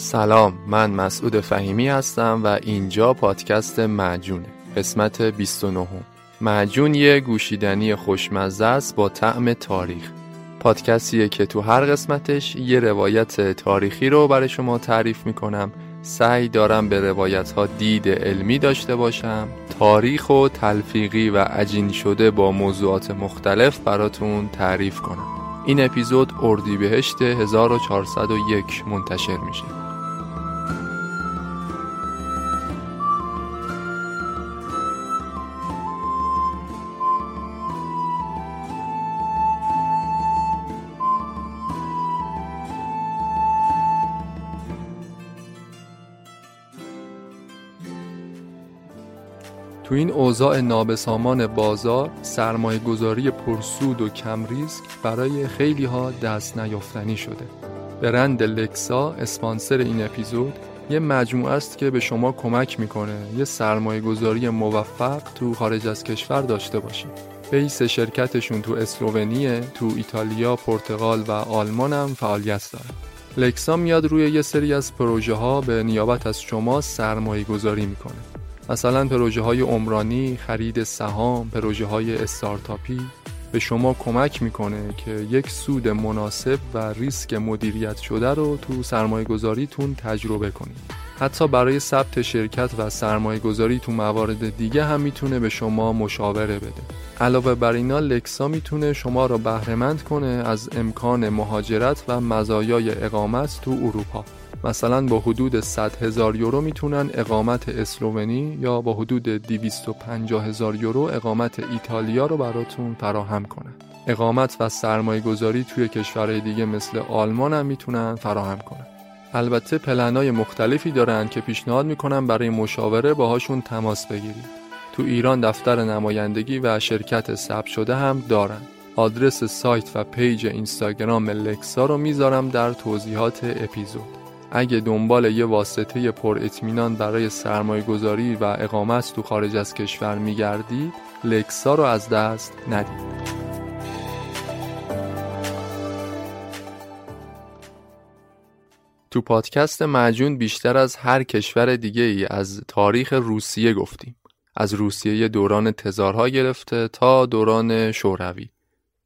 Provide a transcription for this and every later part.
سلام من مسعود فهیمی هستم و اینجا پادکست معجونه قسمت 29 معجون یه گوشیدنی خوشمزه است با طعم تاریخ. پادکستیه که تو هر قسمتش یه روایت تاریخی رو برای شما تعریف می‌کنم. سعی دارم به روایت ها دید علمی داشته باشم. تاریخ و تلفیقی و عجین شده با موضوعات مختلف براتون تعریف کنم. این اپیزود اردیبهشت 1401 منتشر میشه. این اوضاع نابسامان بازار سرمایه گذاری پرسود و کم ریسک برای خیلی ها دست نیافتنی شده. برند لکسا اسپانسر این اپیزود یه مجموعه است که به شما کمک می‌کنه یه سرمایه گذاری موفق تو خارج از کشور داشته باشید. بیس شرکتشون تو اسلوونیه تو ایتالیا، پرتغال و آلمان هم فعالیت داره لکسا میاد روی یه سری از پروژه ها به نیابت از شما سرمایه گذاری می‌کنه. مثلا پروژه های عمرانی، خرید سهام، پروژه های استارتاپی به شما کمک می‌کنه که یک سود مناسب و ریسک مدیریت شده رو تو سرمایه گذاریتون تجربه کنید. حتی برای ثبت شرکت و سرمایه گذاری تو موارد دیگه هم می‌تونه به شما مشاوره بده. علاوه بر اینا لکسا می‌تونه شما را بهرهمند کنه از امکان مهاجرت و مزایای اقامت تو اروپا. مثلا با حدود 100 هزار یورو می‌تونن اقامت اسلوونی یا با حدود 250 هزار یورو اقامت ایتالیا رو براتون فراهم کنن. اقامت و سرمایه گذاری توی کشورهای دیگه مثل آلمان هم می‌تونن فراهم کنن. البته پلنای مختلفی دارن که پیشنهاد می‌کنن برای مشاوره باهاشون تماس بگیرید. تو ایران دفتر نمایندگی و شرکت ثبت شده هم دارن. آدرس سایت و پیج اینستاگرام لکسا رو می‌ذارم در توضیحات اپیزود. اگه دنبال یه واسطه پر اطمینان برای سرمایه گذاری و اقامت تو خارج از کشور میگردی لکسا رو از دست ندید تو پادکست معجون بیشتر از هر کشور دیگه ای از تاریخ روسیه گفتیم. از روسیه دوران تزارها گرفته تا دوران شوروی.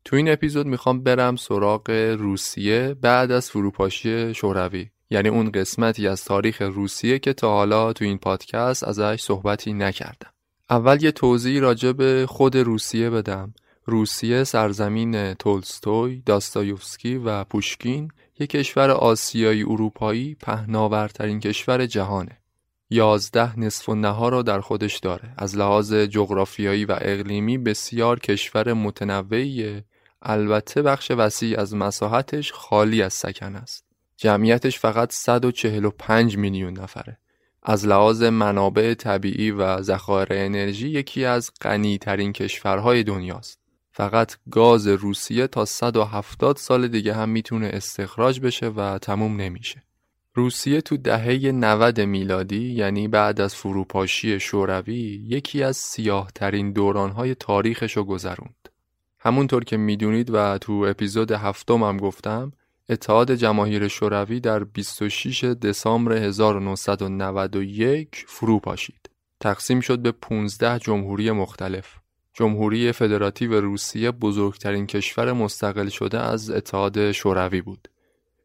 تو این اپیزود می‌خوام برم سراغ روسیه بعد از فروپاشی شوروی. یعنی اون قسمتی از تاریخ روسیه که تا حالا تو این پادکست ازش صحبتی نکردم اول یه توضیح راجع به خود روسیه بدم روسیه سرزمین تولستوی، داستایوفسکی و پوشکین یک کشور آسیایی اروپایی پهناورترین کشور جهانه. یازده نصف و نها را در خودش داره. از لحاظ جغرافیایی و اقلیمی بسیار کشور متنوعیه البته بخش وسیع از مساحتش خالی از سکن است. جمعیتش فقط 145 میلیون نفره. از لحاظ منابع طبیعی و ذخایر انرژی یکی از غنی ترین کشورهای دنیاست. فقط گاز روسیه تا 170 سال دیگه هم می‌تونه استخراج بشه و تموم نمیشه. روسیه تو دهه 90 میلادی یعنی بعد از فروپاشی شوروی یکی از سیاه ترین دورانهای تاریخش رو گذروند. همونطور که می‌دونید و تو اپیزود هفتم هم گفتم اتحاد جماهیر شوروی در 26 دسامبر 1991 فرو پاشید. تقسیم شد به 15 جمهوری مختلف. جمهوری فدراتیو روسیه بزرگترین کشور مستقل شده از اتحاد شوروی بود.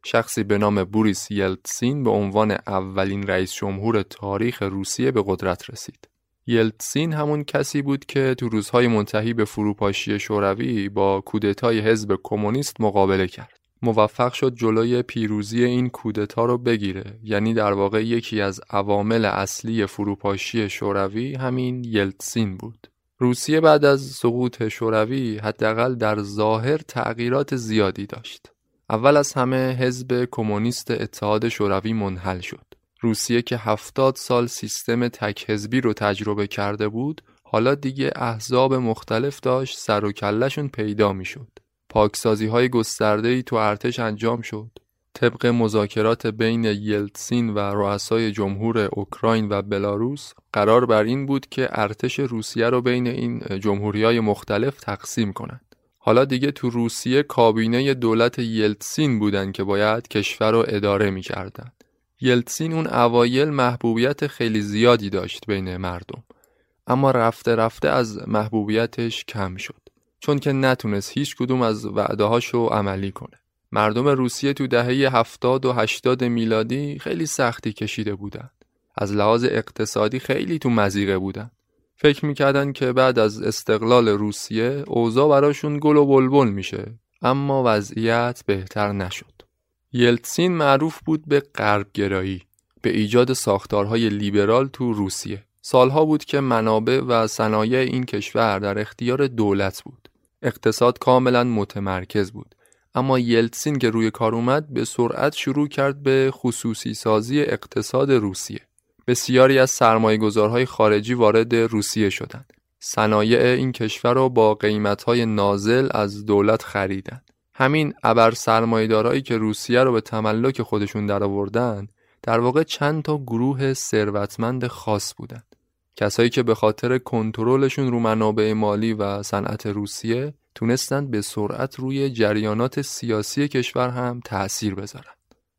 شخصی به نام بوریس یلتسین به عنوان اولین رئیس جمهور تاریخ روسیه به قدرت رسید. یلتسین همون کسی بود که تو روزهای منتهی به فروپاشی شوروی با کودتای حزب کمونیست مقابله کرد. موفق شد جلوی پیروزی این کودتا رو بگیره یعنی در واقع یکی از عوامل اصلی فروپاشی شوروی همین یلتسین بود. روسیه بعد از سقوط شوروی حداقل در ظاهر تغییرات زیادی داشت. اول از همه حزب کمونیست اتحاد شوروی منحل شد. روسیه که هفتاد سال سیستم تک حزبی رو تجربه کرده بود حالا دیگه احزاب مختلف داشت سر و کلشون پیدا می‌شد. پاکسازی های گسترده ای تو ارتش انجام شد. طبق مذاکرات بین یلتسین و رؤسای جمهور اوکراین و بلاروس قرار بر این بود که ارتش روسیه رو بین این جمهوری های مختلف تقسیم کنند. حالا دیگه تو روسیه کابینه دولت یلتسین بودن که باید کشور رو اداره می کردن. یلتسین اون اوایل محبوبیت خیلی زیادی داشت بین مردم اما رفته رفته از محبوبیتش کم شد چون که نتونست هیچ کدوم از وعده رو عملی کنه. مردم روسیه تو دهه هفتاد و هشتاد میلادی خیلی سختی کشیده بودن از لحاظ اقتصادی خیلی تو مزیقه بودن فکر می‌کردن که بعد از استقلال روسیه اوضاع براشون گل و بلبل میشه اما وضعیت بهتر نشد. یلتسین معروف بود به غربگرایی به ایجاد ساختارهای لیبرال تو روسیه. سالها بود که منابع و صنایع این کشور در اختیار دولت بود. اقتصاد کاملا متمرکز بود. اما یلتسین که روی کار اومد به سرعت شروع کرد به خصوصی سازی اقتصاد روسیه. بسیاری از سرمایه گذارهای خارجی وارد روسیه شدند. صنایع این کشور را با قیمتهای نازل از دولت خریدند. همین ابر سرمایدارایی که روسیه رو به تملک خودشون درآوردن در واقع چند تا گروه ثروتمند خاص بودند کسایی که به خاطر کنترلشون رو منابع مالی و صنعت روسیه تونستند به سرعت روی جریانات سیاسی کشور هم تأثیر بذارن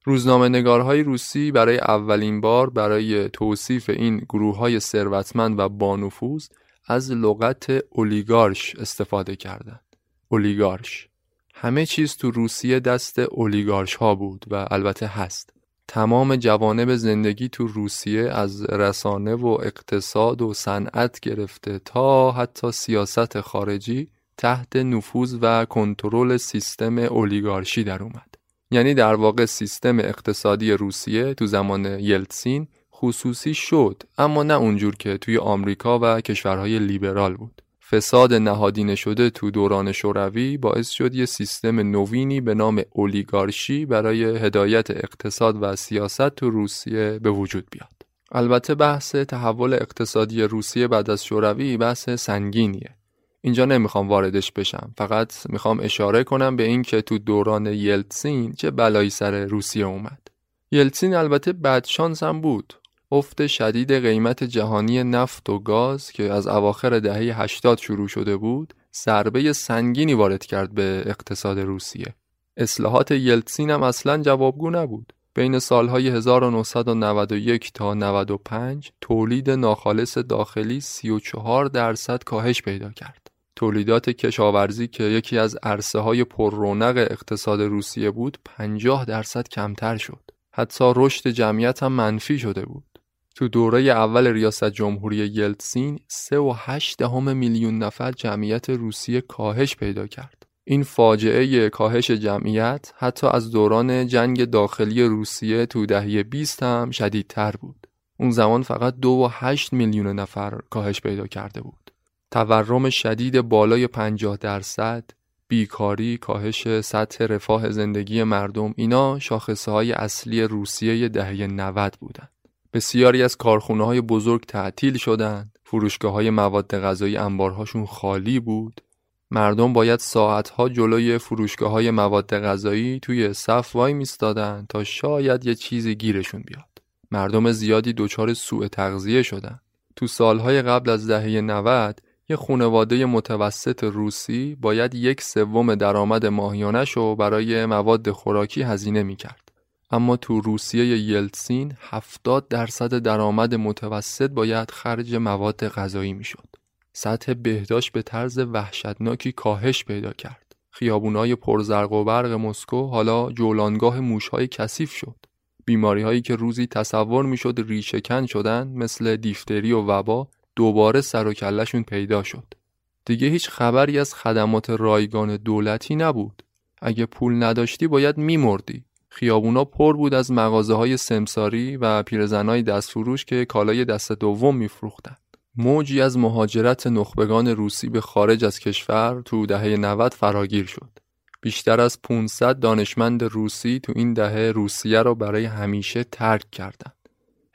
روزنامه نگارهای روسی برای اولین بار برای توصیف این گروه های ثروتمند و بانفوذ از لغت اولیگارش استفاده کردند. اولیگارش همه چیز تو روسیه دست اولیگارش ها بود و البته هست. تمام جوانب زندگی تو روسیه از رسانه و اقتصاد و صنعت گرفته تا حتی سیاست خارجی تحت نفوذ و کنترل سیستم اولیگارشی در اومد. یعنی در واقع سیستم اقتصادی روسیه تو زمان یلتسین خصوصی شد اما نه اونجور که توی آمریکا و کشورهای لیبرال بود. فساد نهادینه شده تو دوران شوروی باعث شد یه سیستم نوینی به نام اولیگارشی برای هدایت اقتصاد و سیاست تو روسیه به وجود بیاد. البته بحث تحول اقتصادی روسیه بعد از شوروی بحث سنگینیه. اینجا نمی‌خوام واردش بشم فقط می‌خوام اشاره کنم به این که تو دوران یلتسین چه بلایی سر روسیه اومد. یلتسین البته بدشانس هم بود افت شدید قیمت جهانی نفت و گاز که از اواخر دهه 80 شروع شده بود ضربه سنگینی وارد کرد به اقتصاد روسیه اصلاحات یلتسین هم اصلا جوابگو نبود بین سالهای 1991 تا 95 تولید ناخالص داخلی 34 درصد کاهش پیدا کرد. تولیدات کشاورزی که یکی از عرصه های پررونق اقتصاد روسیه بود 50 درصد کمتر شد. حتی رشد جمعیت هم منفی شده بود. تو دوره اول ریاست جمهوری یلتسین 3.8 دهم میلیون نفر جمعیت روسیه کاهش پیدا کرد. این فاجعه کاهش جمعیت حتی از دوران جنگ داخلی روسیه تو دهه 20 هم شدیدتر بود. اون زمان فقط 2.8 میلیون نفر کاهش پیدا کرده بود. تورم شدید بالای 50 درصد، بیکاری، کاهش سطح رفاه زندگی مردم اینا شاخصه های اصلی روسیه دهه 90 بودند. بسیاری از کارخونه های بزرگ تعطیل شدند، فروشگاه های مواد غذایی انبارهاشون خالی بود. مردم باید ساعتها جلوی فروشگاه های مواد غذایی توی صف وای میستادن تا شاید یه چیزی گیرشون بیاد. مردم زیادی دچار سوء تغذیه شدن. تو سالهای قبل از دهه 90 یه خونواده متوسط روسی باید یک سوم درآمد ماهیانش رو برای مواد خوراکی هزینه می‌کرد. اما تو روسیه یلتسین 70 درصد درآمد متوسط باید خرج مواد غذایی می‌شد. سطح بهداشت به طرز وحشتناکی کاهش پیدا کرد. خیابونای پرزرق و برق مسکو حالا جولانگاه موشهای کثیف شد. بیماری هایی که روزی تصور می‌شد ریشهکن شدن مثل دیفتری و وبا دوباره سر و کلشون پیدا شد. دیگه هیچ خبری از خدمات رایگان دولتی نبود. اگه پول نداشتی باید میمردی. خیابونا پر بود از مغازه های سمساری و پیرزنای دستفروش که کالای دست دوم میفروختند. موجی از مهاجرت نخبگان روسی به خارج از کشور تو دهه 90 فراگیر شد. بیشتر از 500 دانشمند روسی تو این دهه روسیه را برای همیشه ترک کردند.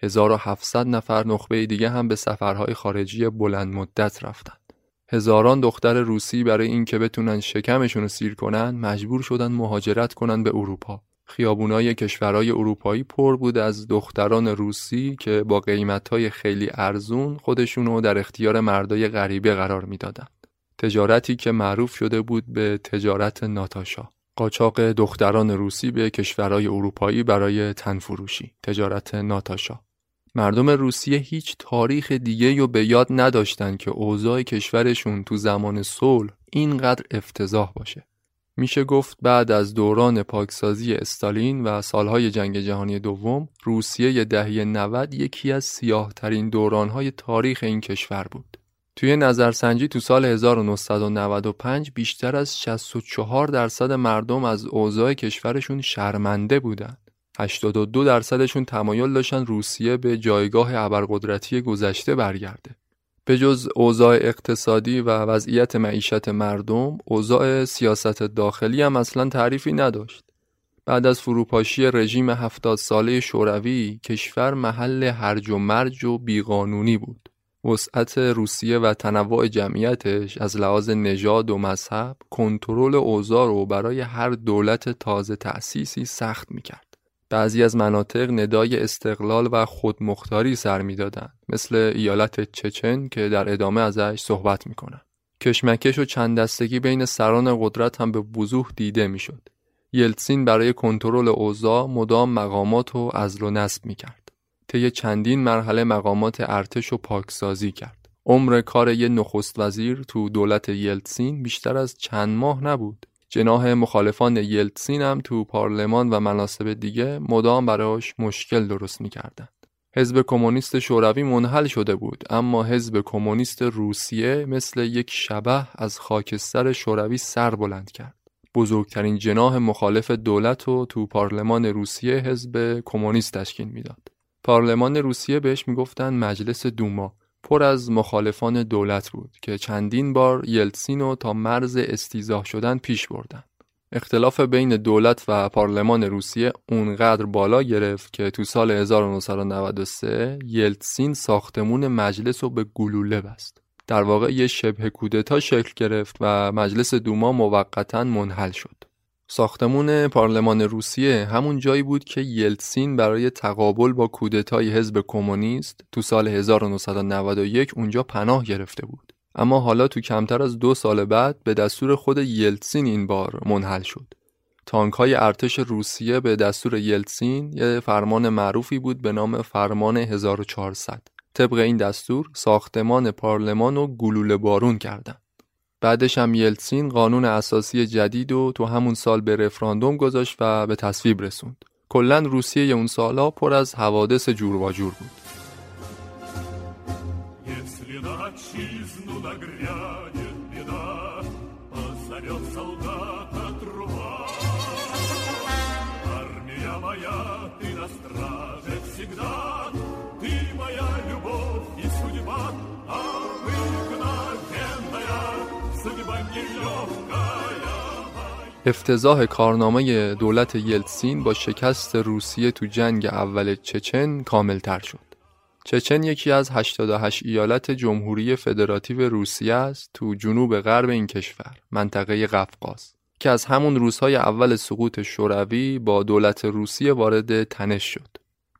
1700 نفر نخبه دیگه هم به سفرهای خارجی بلند مدت رفتند. هزاران دختر روسی برای اینکه بتونن شکمشون رو سیر کنن مجبور شدن مهاجرت کنن به اروپا. خیابونای کشورهای اروپایی پر بود از دختران روسی که با قیمتهای خیلی ارزون خودشونو در اختیار مردای غریبه قرار می‌دادند. تجارتی که معروف شده بود به تجارت ناتاشا. قاچاق دختران روسی به کشورهای اروپایی برای تنفروشی تجارت ناتاشا مردم روسیه هیچ تاریخ دیگه رو به یاد نداشتن که اوضاع کشورشون تو زمان صلح اینقدر افتضاح باشه میشه گفت بعد از دوران پاکسازی استالین و سالهای جنگ جهانی دوم روسیه دهه 90 یکی از سیاه ترین دورانهای تاریخ این کشور بود توی نظرسنجی تو سال 1995 بیشتر از 64 درصد مردم از اوضاع کشورشون شرمنده بودن. 82 درصدشون تمایل داشتن روسیه به جایگاه ابرقدرتی گذشته برگرده. به جز اوضاع اقتصادی و وضعیت معیشت مردم، اوضاع سیاست داخلی هم اصلا تعریفی نداشت. بعد از فروپاشی رژیم هفتاد ساله شوروی، کشور محل هرج و مرج و بیقانونی بود. وسعت روسیه و تنوع جمعیتش از لحاظ نژاد و مذهب کنترل اوضاع رو برای هر دولت تازه تأسیسی سخت می‌کرد. بعضی از مناطق ندای استقلال و خودمختاری سر می‌دادند مثل ایالت چچن که در ادامه ازش صحبت می‌کنن. کشمکش و چند دستگی بین سران قدرت هم به وضوح دیده می‌شد. یلتسین برای کنترل اوضاع مدام مقامات و ازل و نصب می‌کرد. طی چندین مرحله مقامات ارتش و پاکسازی کرد. عمر کار یه نخست وزیر تو دولت یلتسین بیشتر از چند ماه نبود. جناح مخالفان یلتسین هم تو پارلمان و مناسب دیگه مدام براش مشکل درست می‌کردند. حزب کمونیست شوروی منحل شده بود اما حزب کمونیست روسیه مثل یک شبه از خاکستر شوروی سر بلند کرد. بزرگترین جناح مخالف دولت رو تو پارلمان روسیه حزب کمونیست تشکیل می‌داد. پارلمان روسیه بهش می‌گفتن مجلس دوما پر از مخالفان دولت بود که چندین بار یلتسین تا مرز استیزاه شدن پیش بردن. اختلاف بین دولت و پارلمان روسیه اونقدر بالا گرفت که تو سال 1993 یلتسین ساختمون مجلس رو به گلوله بست. در واقع یه شبه کودتا شکل گرفت و مجلس دوما موقتا منحل شد. ساختمون پارلمان روسیه همون جایی بود که یلتسین برای تقابل با کودتای حزب کمونیست تو سال 1991 اونجا پناه گرفته بود. اما حالا تو کمتر از دو سال بعد به دستور خود یلتسین این بار منحل شد. تانک های ارتش روسیه به دستور یلتسین یه فرمان معروفی بود به نام فرمان 1400. طبق این دستور ساختمان پارلمان رو گلوله بارون کردند. بعدش هم یلتسین قانون اساسی جدید و تو همون سال به رفراندوم گذاشت و به تصویب رسوند. کلا روسیه اون سالا پر از حوادث جور و جور بود. افتضاح کارنامه دولت یلتسین با شکست روسیه تو جنگ اول چچن کاملتر شد. چچن یکی از 88 ایالت جمهوری فدراتیو روسیه است تو جنوب غرب این کشور، منطقه قفقاز. که از همون روزهای اول سقوط شوروی با دولت روسیه وارد تنش شد.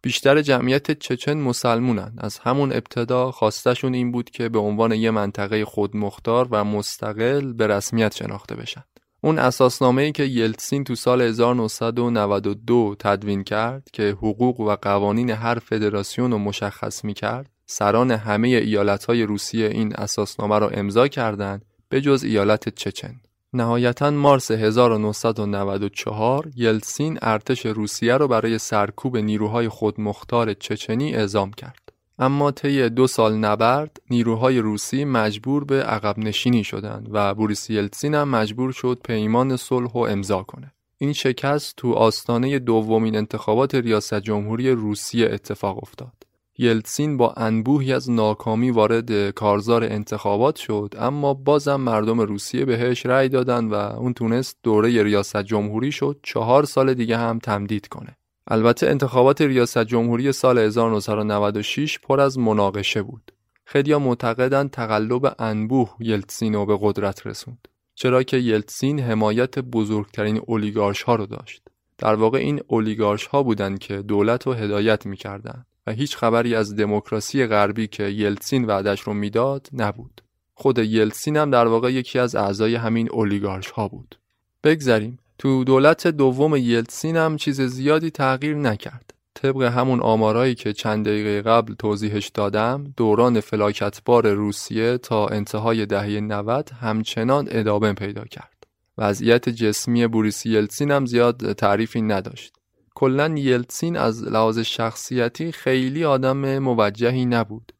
بیشتر جمعیت چچن مسلمونن از همون ابتدا خواستشون این بود که به عنوان یه منطقه خودمختار و مستقل به رسمیت شناخته بشن. اون اساسنامه ای که یلتسین تو سال 1992 تدوین کرد که حقوق و قوانین هر فدراسیون رو مشخص می کرد سران همه ایالت های روسیه این اساسنامه را امضا کردند به جز ایالت چچن. نهایتا مارس 1994 یلسین ارتش روسیه را برای سرکوب نیروهای خودمختار چچنی اعزام کرد. اما طی دو سال نبرد نیروهای روسی مجبور به عقب نشینی شدند و بوریس یلتسین هم مجبور شد پیمان صلح و امضا کنه. این شکست تو آستانه دومین انتخابات ریاست جمهوری روسیه اتفاق افتاد. یلتسین با انبوهی از ناکامی وارد کارزار انتخابات شد اما بازم مردم روسیه بهش رأی دادن و اون تونست دوره ریاست جمهوری شد چهار سال دیگه هم تمدید کنه. البته انتخابات ریاست جمهوری سال 1996 پر از مناقشه بود. خیلی معتقدند تقلب انبوه یلتسین رو به قدرت رسوند. چرا که یلتسین حمایت بزرگترین اولیگارش ها رو داشت. در واقع این اولیگارش ها بودند که دولت رو هدایت می‌کردند و هیچ خبری از دموکراسی غربی که یلتسین وعدش رو می‌داد نبود. خود یلتسین هم در واقع یکی از اعضای همین اولیگارش ها بود. بگذریم تو دولت دوم یلتسین هم چیز زیادی تغییر نکرد. طبق همون آمارایی که چند دقیقه قبل توضیحش دادم دوران فلاکتبار روسیه تا انتهای دهه 90 همچنان ادامه پیدا کرد. وضعیت جسمی بوریس یلتسین هم زیاد تعریفی نداشت. کلا یلتسین از لحاظ شخصیتی خیلی آدم موجهی نبود.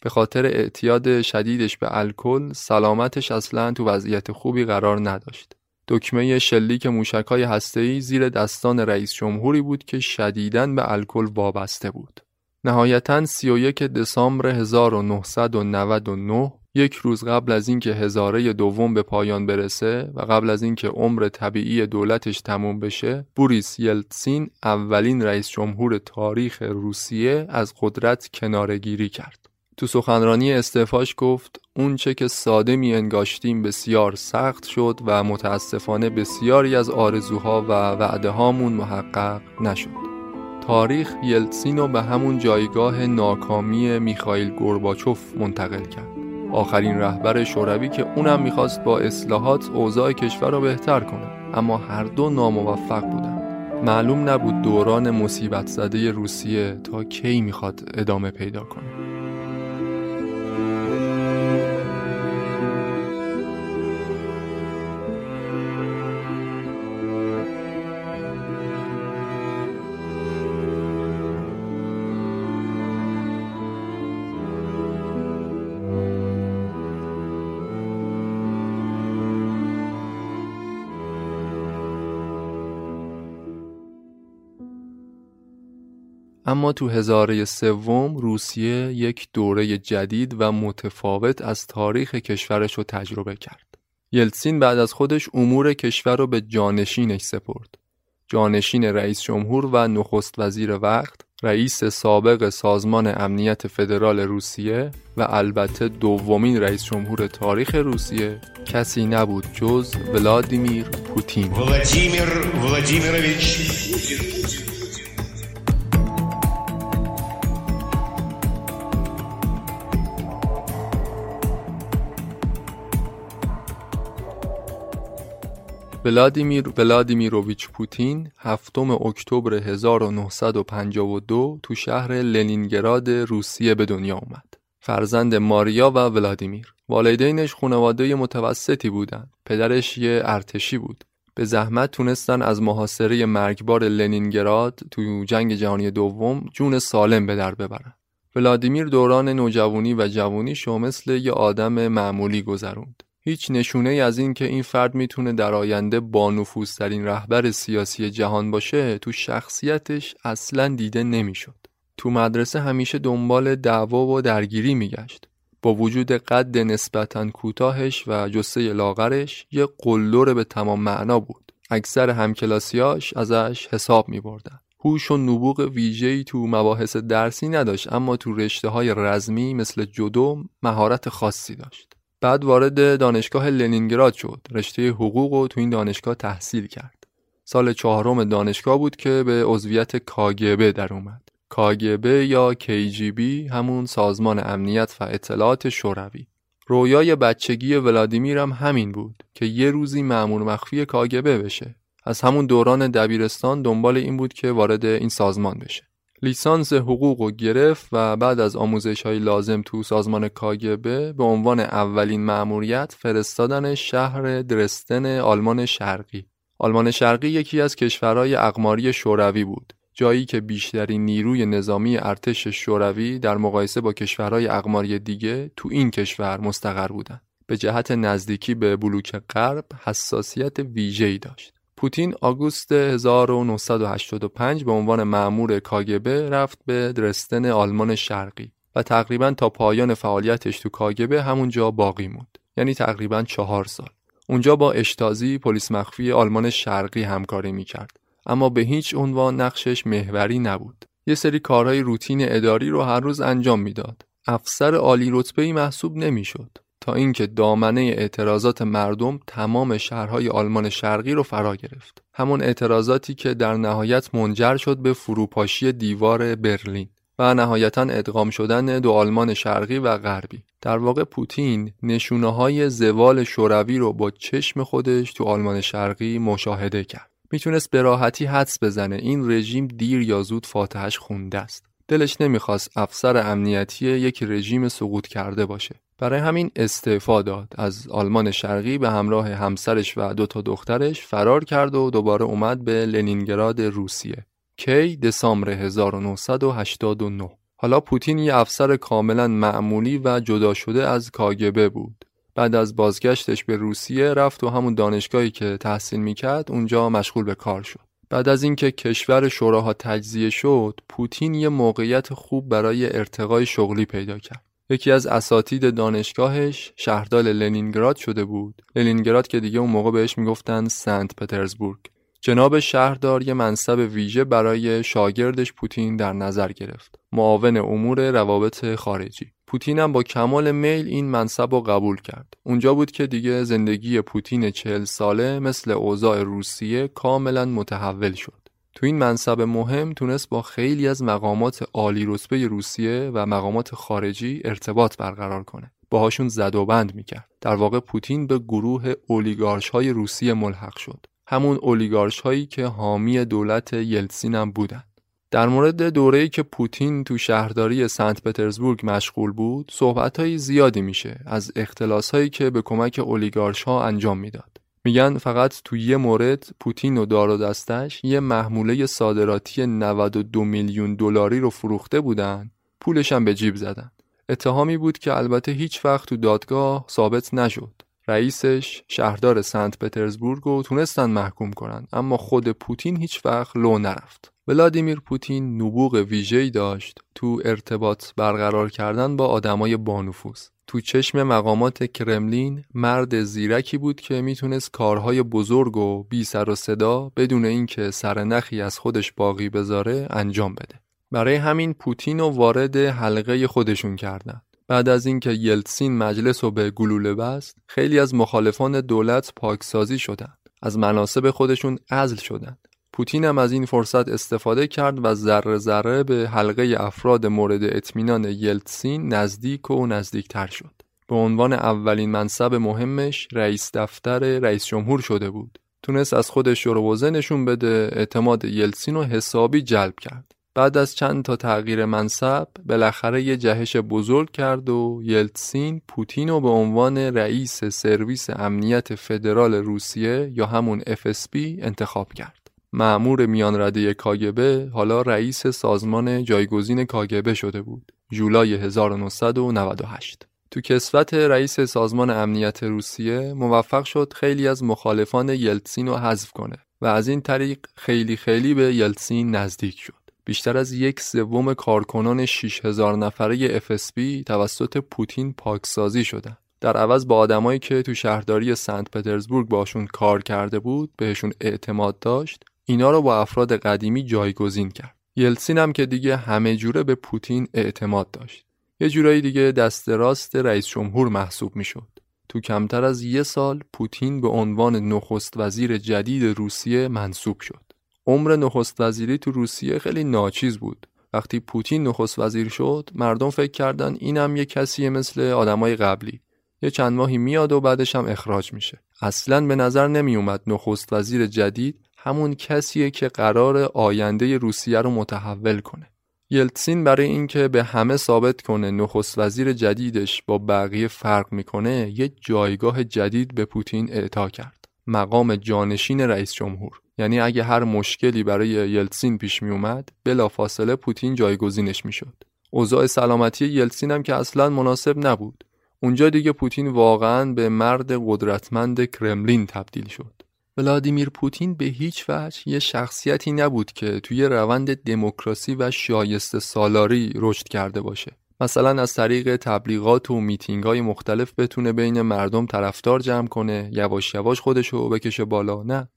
به خاطر اعتیاد شدیدش به الکل سلامتش اصلا تو وضعیت خوبی قرار نداشت. دکمه شلیک موشکهای هسته‌ای زیر دستان رئیس جمهوری بود که شدیداً به الکل وابسته بود. نهایتا 31 دسامبر 1999 یک روز قبل از اینکه هزاره دوم به پایان برسه و قبل از اینکه عمر طبیعی دولتش تموم بشه بوریس یلتسین اولین رئیس جمهور تاریخ روسیه از قدرت کنارگیری کرد تو سخنرانی استعفاش گفت اونچه که ساده می انگاشتیم بسیار سخت شد و متاسفانه بسیاری از آرزوها و وعده هامون محقق نشد. تاریخ یلتسین به همون جایگاه ناکامی میخائیل گورباچوف منتقل کرد. آخرین رهبر شوروی که اونم می‌خواست با اصلاحات اوضاع کشور رو بهتر کنه. اما هر دو ناموفق بودن معلوم نبود دوران مصیبت زده روسیه تا کی می‌خواد ادامه پیدا کنه. Thank you. اما تو هزاره سوم روسیه یک دوره جدید و متفاوت از تاریخ کشورش رو تجربه کرد. یلتسین بعد از خودش امور کشور رو به جانشینش سپرد. جانشین رئیس جمهور و نخست وزیر وقت، رئیس سابق سازمان امنیت فدرال روسیه و البته دومین رئیس جمهور تاریخ روسیه کسی نبود جز ولادیمیر پوتین. ولادیمیر ولادیمیروویچ ولادیمیر ولادیمیروویچ پوتین هفتم اکتبر 1952 تو شهر لنینگراد روسیه به دنیا اومد. فرزند ماریا و ولادیمیر. والدینش خانواده متوسطی بودند. پدرش یه ارتشی بود. به زحمت تونستن از محاصره مرگبار لنینگراد تو جنگ جهانی دوم جون سالم به در ببرن. ولادیمیر دوران نوجوانی و جوانیشو مثل یه آدم معمولی گذروند. هیچ نشونه ای از این که این فرد می‌تونه در آینده با ترین رهبر سیاسی جهان باشه تو شخصیتش اصلا دیده نمی‌شد. تو مدرسه همیشه دنبال دعوا و درگیری میگشت. با وجود قد نسبتا کوتاهش و جسه لاغرش یه قلدر به تمام معنا بود. اکثر همکلاسیاش ازش حساب می. هوش و نبوغ ویژه‌ای تو مباحث درسی نداشت اما تو رشته های رزمی مثل جدو مهارت خاصی داشت. بعد وارد دانشگاه لنینگراد شد. رشته حقوق و تو این دانشگاه تحصیل کرد. سال چهارم دانشگاه بود که به عضویت کاگبه در اومد. کاگبه یا KGB همون سازمان امنیت و اطلاعات شوروی. رویای بچگی ولادیمیر هم همین بود که یه روزی معمور مخفی کاگبه بشه. از همون دوران دبیرستان دنبال این بود که وارد این سازمان بشه. لیسانس حقوق و گرفت و بعد از آموزش های لازم تو سازمان کاگبه به عنوان اولین مأموریت فرستادن شهر درستن آلمان شرقی. آلمان شرقی یکی از کشورهای اقماری شوروی بود. جایی که بیشترین نیروی نظامی ارتش شوروی در مقایسه با کشورهای اقماری دیگه تو این کشور مستقر بودند. به جهت نزدیکی به بلوک غرب حساسیت ویژه‌ای داشت. پوتین آگوست 1985 به عنوان مأمور کاگبه رفت به درستن آلمان شرقی و تقریبا تا پایان فعالیتش تو کاگبه همونجا باقی موند. یعنی تقریبا چهار سال. اونجا با اشتازی پلیس مخفی آلمان شرقی همکاری می‌کرد اما به هیچ عنوان نقشش محوری نبود. یه سری کارهای روتین اداری رو هر روز انجام می‌داد. افسر عالی رتبه محسوب نمی‌شد. تا اینکه دامنه اعتراضات مردم تمام شهرهای آلمان شرقی رو فرا گرفت. همون اعتراضاتی که در نهایت منجر شد به فروپاشی دیوار برلین و نهایتا ادغام شدن دو آلمان شرقی و غربی. در واقع پوتین نشونه های زوال شوروی رو با چشم خودش تو آلمان شرقی مشاهده کرد. می‌تونست به راحتی حدس بزنه این رژیم دیر یا زود فاتحش خونده است. دلش نمی‌خواست افسر امنیتی یک رژیم سقوط کرده باشه. برای همین استعفا داد از آلمان شرقی به همراه همسرش و دو تا دخترش فرار کرد و دوباره اومد به لنینگراد روسیه. کی دسامبر 1989 حالا پوتین یه افسر کاملا معمولی و جدا شده از کاگبه بود. بعد از بازگشتش به روسیه رفت و همون دانشگاهی که تحصیل می‌کرد اونجا مشغول به کار شد. بعد از اینکه کشور شوراها تجزیه شد، پوتین یه موقعیت خوب برای ارتقای شغلی پیدا کرد. یکی از اساتید دانشگاهش شهردال لنینگراد شده بود. لنینگراد که دیگه اون موقع بهش می‌گفتن سنت پترزبورگ. جناب شهردار یه منصب ویژه برای شاگردش پوتین در نظر گرفت. معاون امور روابط خارجی. پوتین هم با کمال میل این منصب رو قبول کرد. اونجا بود که دیگه زندگی پوتین چهل ساله مثل اوضاع روسیه کاملا متحول شد. تو این منصب مهم تونست با خیلی از مقامات عالی رتبه روسیه و مقامات خارجی ارتباط برقرار کنه. باهاشون زد و بند می‌کرد. در واقع پوتین به گروه اولیگارش های روسیه ملحق شد. همون اولیگارش هایی که حامی دولت یلتسین هم بودن. در مورد دوره‌ای که پوتین تو شهرداری سنت پترزبورگ مشغول بود، صحبت‌های زیادی میشه از اختلاس‌هایی که به کمک اولیگارش ها انجام می‌داد. میگن فقط تو یه مورد پوتین و دار و دستش یه محموله صادراتی 92 میلیون دلاری رو فروخته بودن، پولش هم به جیب زدن. اتهامی بود که البته هیچ وقت تو دادگاه ثابت نشد. رئیسش شهردار سنت پترزبورگ رو تونستن محکوم کنن اما خود پوتین هیچ وقت لو نرفت. ولادیمیر پوتین نبوغ ویژه‌ای داشت تو ارتباط برقرار کردن با آدمای بانفوذ. تو چشم مقامات کرملین مرد زیرکی بود که می‌تونست کارهای بزرگ و بی سر و صدا بدون اینکه سرنخی از خودش باقی بذاره انجام بده. برای همین پوتین رو وارد حلقه خودشون کردن. بعد از اینکه یلتسین مجلس رو به گلوله بست، خیلی از مخالفان دولت پاکسازی شدند. از مناسب خودشون ازل شدند. پوتین هم از این فرصت استفاده کرد و ذره ذره به حلقه افراد مورد اطمینان یلتسین نزدیک و نزدیکتر شد. به عنوان اولین منصب مهمش رئیس دفتر رئیس جمهور شده بود. تونست از خودش شروع نشون بده اعتماد یلتسین رو حسابی جلب کرد. بعد از چند تا تغییر منصب بالاخره یه جهش بزرگ کرد و یلتسین پوتین رو به عنوان رئیس سرویس امنیت فدرال روسیه یا همون FSB انتخاب کرد. معمور میان رده کاگبه حالا رئیس سازمان جایگزین کاگبه شده بود. جولای 1998 تو کسوت رئیس سازمان امنیت روسیه موفق شد خیلی از مخالفان یلتسین رو حذف کنه و از این طریق خیلی خیلی به یلتسین نزدیک شد. بیشتر از یک سوم کارکنان 6000 نفره FSB توسط پوتین پاکسازی شدند. در عوض با آدمایی که تو شهرداری سنت پترزبورگ باشون کار کرده بود بهشون اعتماد داشت اینا رو با افراد قدیمی جایگزین کرد. یلسین هم که دیگه همه جوره به پوتین اعتماد داشت. یه جورایی دیگه دست راست رئیس جمهور محسوب می‌شد. تو کمتر از یه سال پوتین به عنوان نخست وزیر جدید روسیه منصوب شد. عمر نخست وزیری تو روسیه خیلی ناچیز بود. وقتی پوتین نخست وزیر شد مردم فکر کردن اینم یه کسی مثل آدمای قبلی. یه چند ماهی میاد و بعدش هم اخراج میشه. اصلا به نظر نمی اومد نخست وزیر جدید همون کسیه که قرار آینده روسیه رو متحول کنه. یلتسین برای اینکه به همه ثابت کنه نخست وزیر جدیدش با بقیه فرق می‌کنه یه جایگاه جدید به پوتین اعطا کرد. مقام جانشین رئیس جمهور. یعنی اگه هر مشکلی برای یلتسین پیش می اومد بلافاصله پوتین جایگزینش می‌شد. اوضاع سلامتی یلتسین هم که اصلا مناسب نبود. اونجا دیگه پوتین واقعا به مرد قدرتمند کرملین تبدیل شد. ولادیمیر پوتین به هیچ وجه یه شخصیتی نبود که توی روند دموکراسی و شایسته سالاری رشد کرده باشه. مثلا از طریق تبلیغات و میتینگ های مختلف بتونه بین مردم طرفدار جمع کنه یواش یواش خودشو بکشه بالا. نه.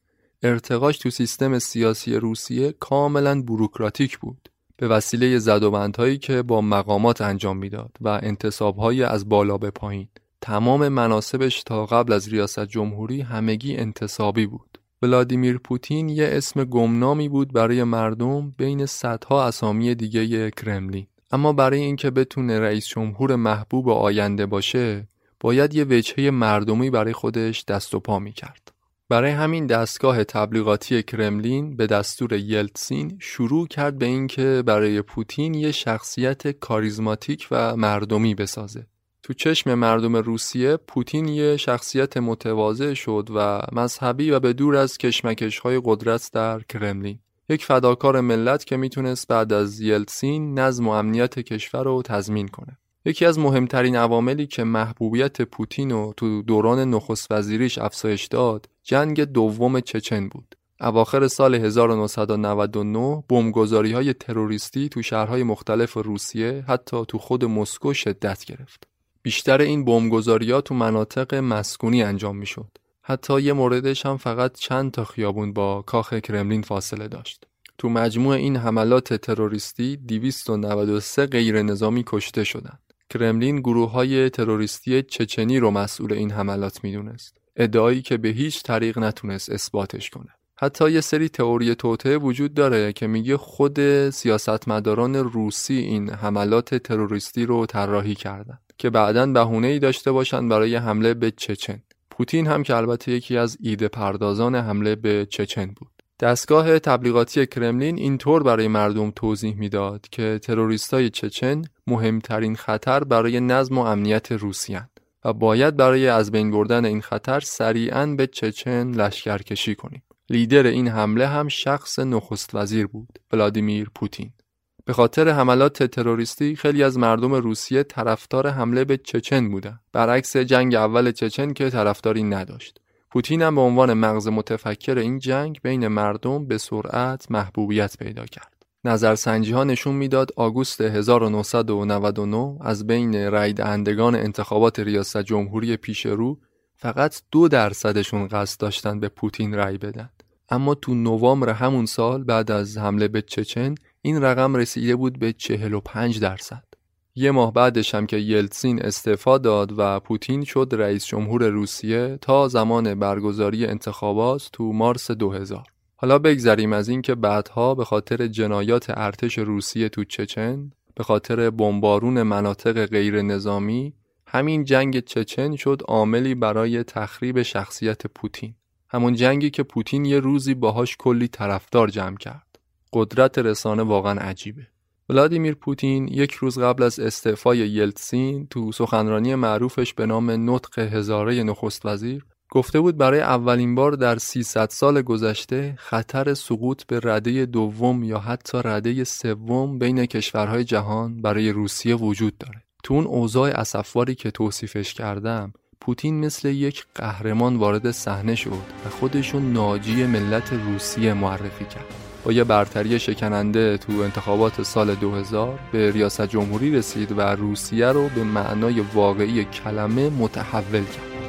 ارتقاش تو سیستم سیاسی روسیه کاملا بروکراتیک بود. به وسیله زدوبندهایی که با مقامات انجام می‌داد و انتصابهایی از بالا به پایین. تمام مناسبش تا قبل از ریاست جمهوری همگی انتصابی بود. ولادیمیر پوتین یه اسم گمنامی بود برای مردم بین صدها اسامی دیگه کرملین. اما برای اینکه بتونه رئیس جمهور محبوب آینده باشه باید یه وجهه مردمی برای خودش دست و پا می‌کرد. برای همین دستگاه تبلیغاتی کرملین به دستور یلتسین شروع کرد به اینکه برای پوتین یه شخصیت کاریزماتیک و مردمی بسازه. تو چشم مردم روسیه پوتین یه شخصیت متواضع شد و مذهبی و به دور از کشمکش های قدرت در کرملین. یک فداکار ملت که می‌تونست بعد از یلتسین نظم و امنیت کشور رو تضمین کنه. یکی از مهمترین عواملی که محبوبیت پوتین رو تو دوران نخست وزیریش افزایش داد جنگ دوم چچن بود. اواخر سال 1999 بمبگذاری های تروریستی تو شهرهای مختلف روسیه حتی تو خود مسکو شدت گرفت. بیشتر این بمبگذاری‌ها تو مناطق مسکونی انجام می‌شد. حتی یه موردش هم فقط چند تا خیابون با کاخ کرملین فاصله داشت. تو مجموع این حملات تروریستی 293 غیر نظامی کشته شدند. کرملین گروه های تروریستی چچنی رو مسئول این حملات می‌دونست. ادعایی که به هیچ طریق نتونست اثباتش کنه. حتی یه سری تئوری توطعه وجود داره که میگه خود سیاستمداران روسی این حملات تروریستی رو طراحی کردن. که بعدا بهونه ای داشته باشند برای حمله به چچن پوتین هم که البته یکی از ایده پردازان حمله به چچن بود دستگاه تبلیغاتی کرملین اینطور برای مردم توضیح می‌داد که تروریستای چچن مهمترین خطر برای نظم و امنیت روسیان و باید برای از بین بردن این خطر سریعا به چچن لشکرکشی کنیم. لیدر این حمله هم شخص نخست وزیر بود، ولادیمیر پوتین. به خاطر حملات تروریستی خیلی از مردم روسیه طرفدار حمله به چچن بودند برعکس جنگ اول چچن که طرفداری نداشت. پوتین هم به عنوان مغز متفکر این جنگ بین مردم به سرعت محبوبیت پیدا کرد. نظرسنجی ها نشون می‌داد آگوست 1999 از بین رای دهندگان انتخابات ریاست جمهوری پیش رو فقط دو درصدشون قصد داشتن به پوتین رای بدن. اما تو نوامبر همون سال بعد از حمله به چچن این رقم رسیده بود به 45 درصد. یه ماه بعدش هم که یلتسین استعفا داد و پوتین شد رئیس جمهور روسیه تا زمان برگزاری انتخابات تو مارس 2000. حالا بگذریم از این که بعدها به خاطر جنایات ارتش روسیه تو چچن به خاطر بمبارون مناطق غیر نظامی همین جنگ چچن شد عاملی برای تخریب شخصیت پوتین همون جنگی که پوتین یه روزی باهاش کلی طرفدار جمع کرد قدرت رسانه واقعا عجیبه ولادیمیر پوتین یک روز قبل از استعفای یلتسین تو سخنرانی معروفش به نام نطق هزاره نخست وزیر گفته بود برای اولین بار در 300 سال گذشته خطر سقوط به رده دوم یا حتی رده سوم بین کشورهای جهان برای روسیه وجود داره. تو اون اوضاع اسفواری که توصیفش کردم پوتین مثل یک قهرمان وارد صحنه شد و خودشون ناجی ملت روسیه معرفی کرد. با یه برتری شکننده تو انتخابات سال 2000 به ریاست جمهوری رسید و روسیه رو به معنای واقعی کلمه متحول کرد.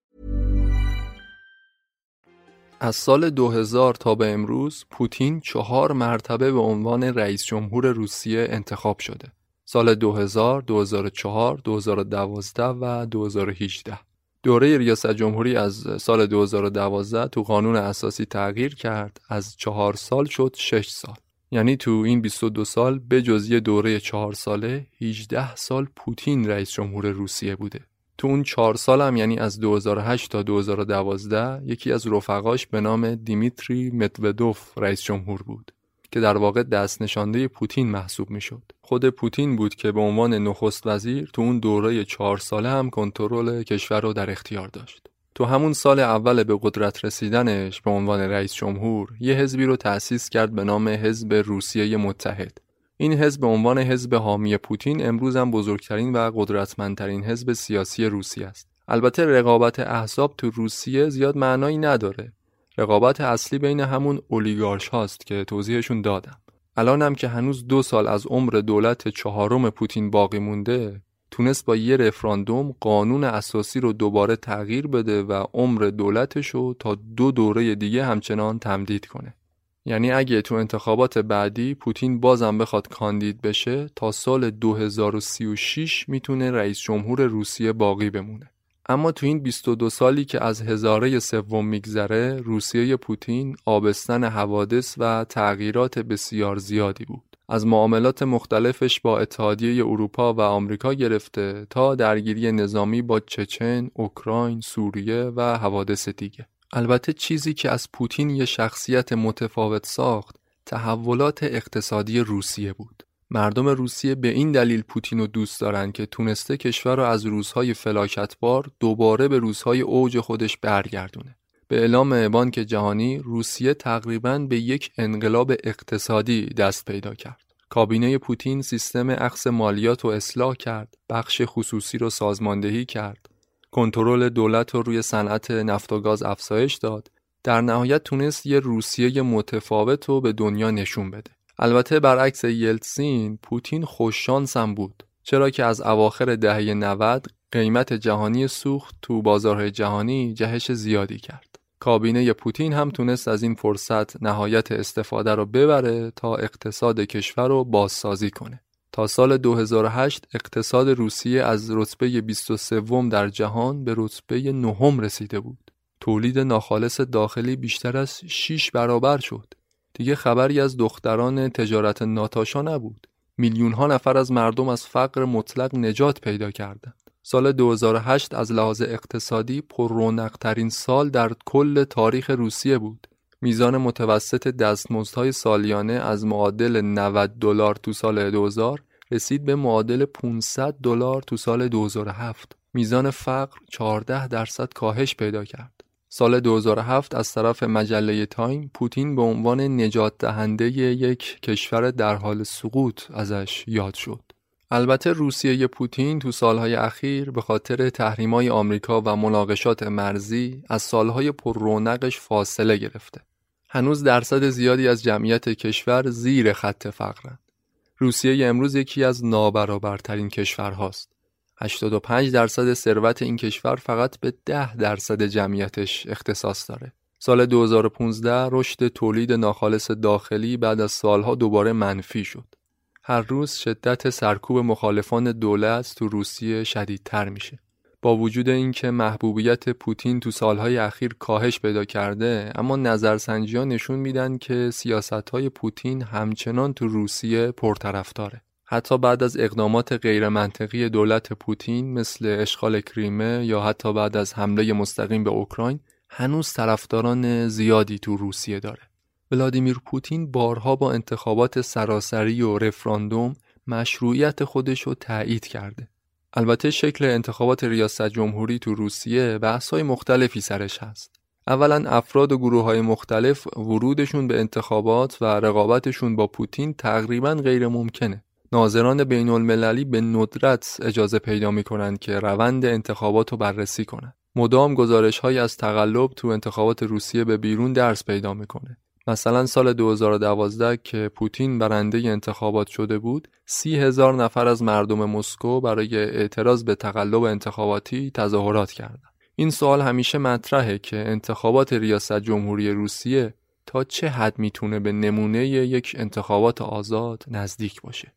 از سال 2000 تا به امروز پوتین چهار مرتبه به عنوان رئیس جمهور روسیه انتخاب شده. سال 2000، 2004، 2012 و 2018. دوره ریاست جمهوری از سال 2012 تو قانون اساسی تغییر کرد از چهار سال شد 6 سال. یعنی تو این 22 سال به جز دوره چهار ساله 18 سال پوتین رئیس جمهور روسیه بوده. تو اون چهار سال هم یعنی از 2008 تا 2012 یکی از رفقاش به نام دیمیتری مدودوف رئیس جمهور بود که در واقع دست نشانده پوتین محسوب می‌شد. خود پوتین بود که به عنوان نخست وزیر تو اون دوره چهار ساله هم کنترل کشور رو در اختیار داشت. تو همون سال اول به قدرت رسیدنش به عنوان رئیس جمهور یه حزبی رو تأسیس کرد به نام حزب روسیه متحد این حزب به عنوان حزب حامی پوتین امروز هم بزرگترین و قدرتمندترین حزب سیاسی روسیه است. البته رقابت احزاب تو روسیه زیاد معنایی نداره. رقابت اصلی بین همون اولیگارش هاست که توضیحشون دادم. الان هم که هنوز دو سال از عمر دولت چهارم پوتین باقی مونده تونست با یه رفراندوم قانون اساسی رو دوباره تغییر بده و عمر دولتش رو تا دو دوره دیگه همچنان تمدید کنه. یعنی اگه تو انتخابات بعدی پوتین بازم بخواد کاندید بشه تا سال 2036 می‌تونه رئیس جمهور روسیه باقی بمونه. اما تو این 22 سالی که از هزاره سوم میگذره روسیه پوتین آبستن حوادث و تغییرات بسیار زیادی بود. از معاملات مختلفش با اتحادیه اروپا و آمریکا گرفته تا درگیری نظامی با چچن، اوکراین، سوریه و حوادث دیگه. البته چیزی که از پوتین یه شخصیت متفاوت ساخت تحولات اقتصادی روسیه بود. مردم روسیه به این دلیل پوتین رو دوست دارن که تونسته کشور رو از روزهای فلاکتبار دوباره به روزهای اوج خودش برگردونه. به اعلام بانک جهانی روسیه تقریبا به یک انقلاب اقتصادی دست پیدا کرد. کابینه پوتین سیستم اخص مالیات رو اصلاح کرد، بخش خصوصی رو سازماندهی کرد، کنترل دولت رو روی صنعت نفت و گاز افزایش داد. در نهایت تونست یه روسیه متفاوت رو به دنیا نشون بده. البته برعکس یلتسین پوتین خوششانس هم بود. چرا که از اواخر دهه 90 قیمت جهانی سوخت تو بازارهای جهانی جهش زیادی کرد. کابینه پوتین هم تونست از این فرصت نهایت استفاده رو ببره تا اقتصاد کشور رو بازسازی کنه. تا سال 2008 اقتصاد روسیه از رتبه 23 در جهان به رتبه نهم رسیده بود. تولید ناخالص داخلی بیشتر از 6 برابر شد. دیگه خبری از دختران تجارت ناتاشا نبود. میلیون ها نفر از مردم از فقر مطلق نجات پیدا کردند. سال 2008 از لحاظ اقتصادی پر ترین سال در کل تاریخ روسیه بود. میزان متوسط دستمزدهای سالیانه از معادل 90 دلار تو سال 2000 رسید به معادل 500 دلار تو سال 2007. میزان فقر 14 درصد کاهش پیدا کرد. سال 2007 از طرف مجله تایم پوتین به عنوان نجات دهنده یک کشور در حال سقوط ازش یاد شد. البته روسیه پوتین تو سالهای اخیر به خاطر تحریمای آمریکا و مناقشات مرزی از سالهای پر رونقش فاصله گرفته. هنوز درصد زیادی از جمعیت کشور زیر خط فقرند. روسیه امروز یکی از نابرابرترین کشورهاست. 85 درصد ثروت این کشور فقط به 10 درصد جمعیتش اختصاص داره. سال 2015 رشد تولید ناخالص داخلی بعد از سالها دوباره منفی شد. هر روز شدت سرکوب مخالفان دولت تو روسیه شدیدتر میشه. با وجود اینکه محبوبیت پوتین تو سالهای اخیر کاهش پیدا کرده اما نظرسنجی ها نشون میدن که سیاست های پوتین همچنان تو روسیه پرطرفداره. حتی بعد از اقدامات غیرمنطقی دولت پوتین مثل اشغال کریمه یا حتی بعد از حمله مستقیم به اوکراین هنوز طرفداران زیادی تو روسیه داره. ولادیمیر پوتین بارها با انتخابات سراسری و رفراندوم مشروعیت خودش رو تایید کرده. البته شکل انتخابات ریاست جمهوری تو روسیه بحث‌های مختلفی سرش هست. اولا افراد و گروه های مختلف ورودشون به انتخابات و رقابتشون با پوتین تقریبا غیر ممکنه. ناظران بین المللی به ندرت اجازه پیدا می کنند که روند انتخابات رو بررسی کنند. مدام گزارش های از تقلب تو انتخابات روسیه به بیرون درس پیدا می‌کنه. مثلا سال 2012 که پوتین برنده انتخابات شده بود، سی هزار نفر از مردم مسکو برای اعتراض به تقلب انتخاباتی تظاهرات کردند. این سوال همیشه مطرحه که انتخابات ریاست جمهوری روسیه تا چه حد می‌تونه به نمونه یک انتخابات آزاد نزدیک باشه.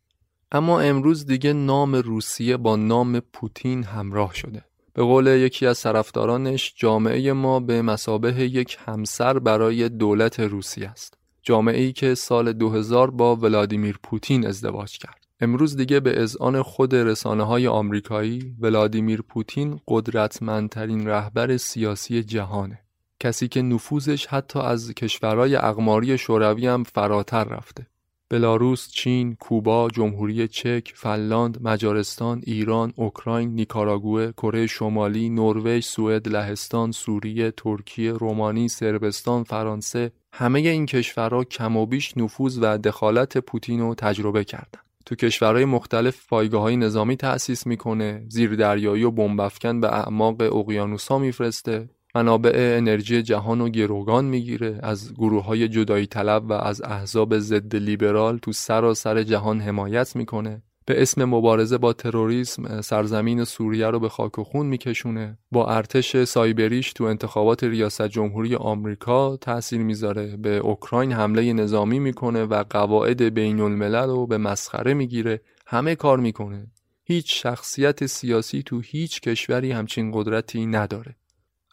اما امروز دیگه نام روسیه با نام پوتین همراه شده. به قول یکی از طرفدارانش جامعه ما به مسابه یک همسر برای دولت روسیه است. جامعه ای که سال 2000 با ولادیمیر پوتین ازدواج کرد. امروز دیگه به اذعان خود رسانه های آمریکایی ولادیمیر پوتین قدرتمندترین رهبر سیاسی جهانه. کسی که نفوذش حتی از کشورهای اقماری شوروی هم فراتر رفته. بلاروس، چین، کوبا، جمهوری چک، فنلاند، مجارستان، ایران، اوکراین، نیکاراگوه، کره شمالی، نروژ، سوئد، لهستان، سوریه، ترکیه، رومانی، سربستان، فرانسه همه این کشورها کم و بیش نفوذ و دخالت پوتین رو تجربه کردند. تو کشورهای مختلف پایگاه های نظامی تأسیس می‌کنه، زیر دریایی و بمبافکن به اعماق اقیانوسا میفرسته، منابع انرژی جهان و گروگان می‌گیره از گروه های جدایی طلب و از احزاب ضد لیبرال تو سراسر جهان حمایت می‌کنه. به اسم مبارزه با تروریسم سرزمین سوریه رو به خاک و خون میکشونه. با ارتش سایبریش تو انتخابات ریاست جمهوری آمریکا تاثیر می‌ذاره. به اوکراین حمله نظامی می‌کنه و قواعد بین الملل رو به مسخره می‌گیره. همه کار می‌کنه. هیچ شخصیت سیاسی تو هیچ کشوری همچین قدرتی نداره.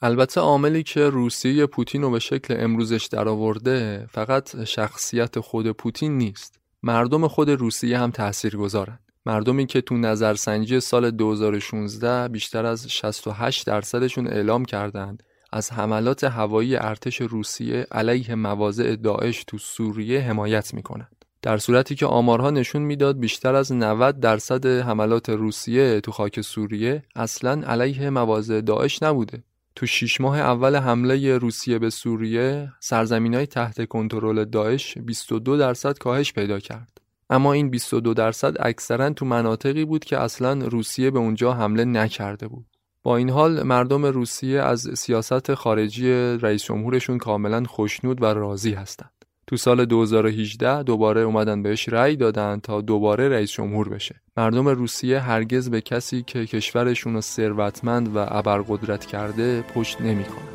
البته عاملی که روسیه پوتین رو به شکل امروزش درآورده فقط شخصیت خود پوتین نیست. مردم خود روسیه هم تأثیر گذارن مردمی که تو نظرسنجی سال 2016 بیشتر از 68 درصدشون اعلام کردند. از حملات هوایی ارتش روسیه علیه مواضع داعش تو سوریه حمایت می‌کنند. در صورتی که آمارها نشون می‌داد بیشتر از 90 درصد حملات روسیه تو خاک سوریه اصلا علیه مواضع داعش نبوده. تو شیش ماه اول حمله روسیه به سوریه سرزمین های تحت کنترل داعش 22 درصد کاهش پیدا کرد. اما این 22 درصد اکثرا تو مناطقی بود که اصلا روسیه به اونجا حمله نکرده بود. با این حال مردم روسیه از سیاست خارجی رئیس جمهورشون کاملا خوشنود و راضی هستند. تو سال 2018 دوباره اومدن بهش رأی دادن تا دوباره رئیس جمهور بشه. مردم روسیه هرگز به کسی که کشورشون رو ثروتمند و ابرقدرت کرده پشت نمی‌کنن.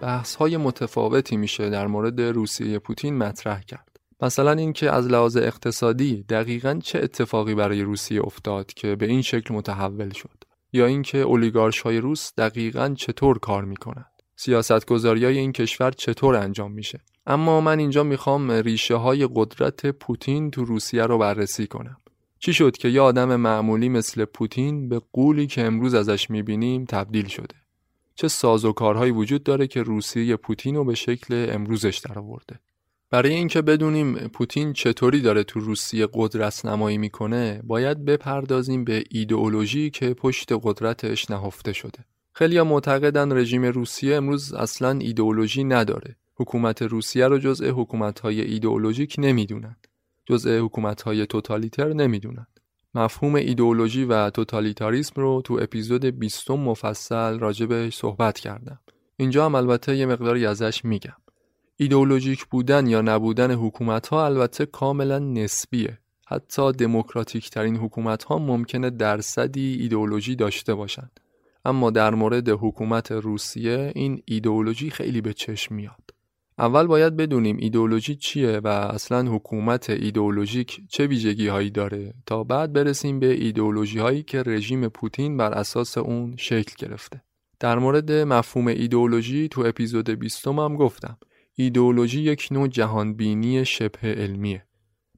بحث های متفاوتی میشه در مورد روسیه پوتین مطرح کرد. مثلا اینکه از لحاظ اقتصادی دقیقا چه اتفاقی برای روسیه افتاد که به این شکل متحول شد یا اینکه اولیگارش های روس دقیقا چطور کار می‌کنند. سیاستگذاری های این کشور چطور انجام میشه. اما من اینجا می‌خوام ریشه های قدرت پوتین تو روسیه رو بررسی کنم. چی شد که یه آدم معمولی مثل پوتین به قولی که امروز ازش می‌بینیم تبدیل شده؟ چه سازوکارهایی وجود داره که روسیه پوتین رو به شکل امروزش درآورده. برای اینکه بدونیم پوتین چطوری داره تو روسیه قدرت نمایی می‌کنه باید بپردازیم به ایدئولوژی که پشت قدرتش نهفته شده. خیلی معتقدن رژیم روسیه امروز اصلا ایدئولوژی نداره. حکومت روسیه رو جزء حکومت‌های ایدئولوژیک نمی‌دونند جزء حکومت‌های توتالیتر نمی‌دونند مفهوم ایدئولوژی و توتالیتاریسم رو تو اپیزود 20 مفصل راجبش صحبت کردم. اینجا هم البته یه مقداری ازش میگم. ایدئولوژیک بودن یا نبودن حکومت ها البته کاملا نسبیه. حتی دموکراتیک ترین حکومت ها ممکنه درصدی ایدئولوژی داشته باشند اما در مورد حکومت روسیه این ایدئولوژی خیلی به چشم میاد. اول باید بدونیم ایدئولوژی چیه و اصلا حکومت ایدئولوژیک چه ویژگی هایی داره تا بعد برسیم به ایدئولوژی هایی که رژیم پوتین بر اساس اون شکل گرفته در مورد مفهوم ایدئولوژی تو اپیزود 20 هم گفتم ایدئولوژی یک نوع جهانبینی شبه علمیه.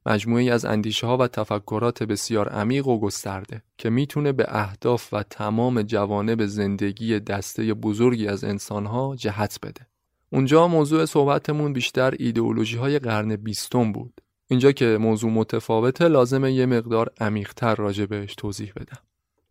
مجموعی از اندیشه ها و تفکرات بسیار عمیق و گسترده که می‌تونه به اهداف و تمام جوانب زندگی دسته بزرگی از انسانها جهت بده. اونجا موضوع صحبتمون بیشتر ایدئولوژی های قرن بیستم بود. اینجا که موضوع متفاوته لازمه یه مقدار عمیقتر راجبش توضیح بدم.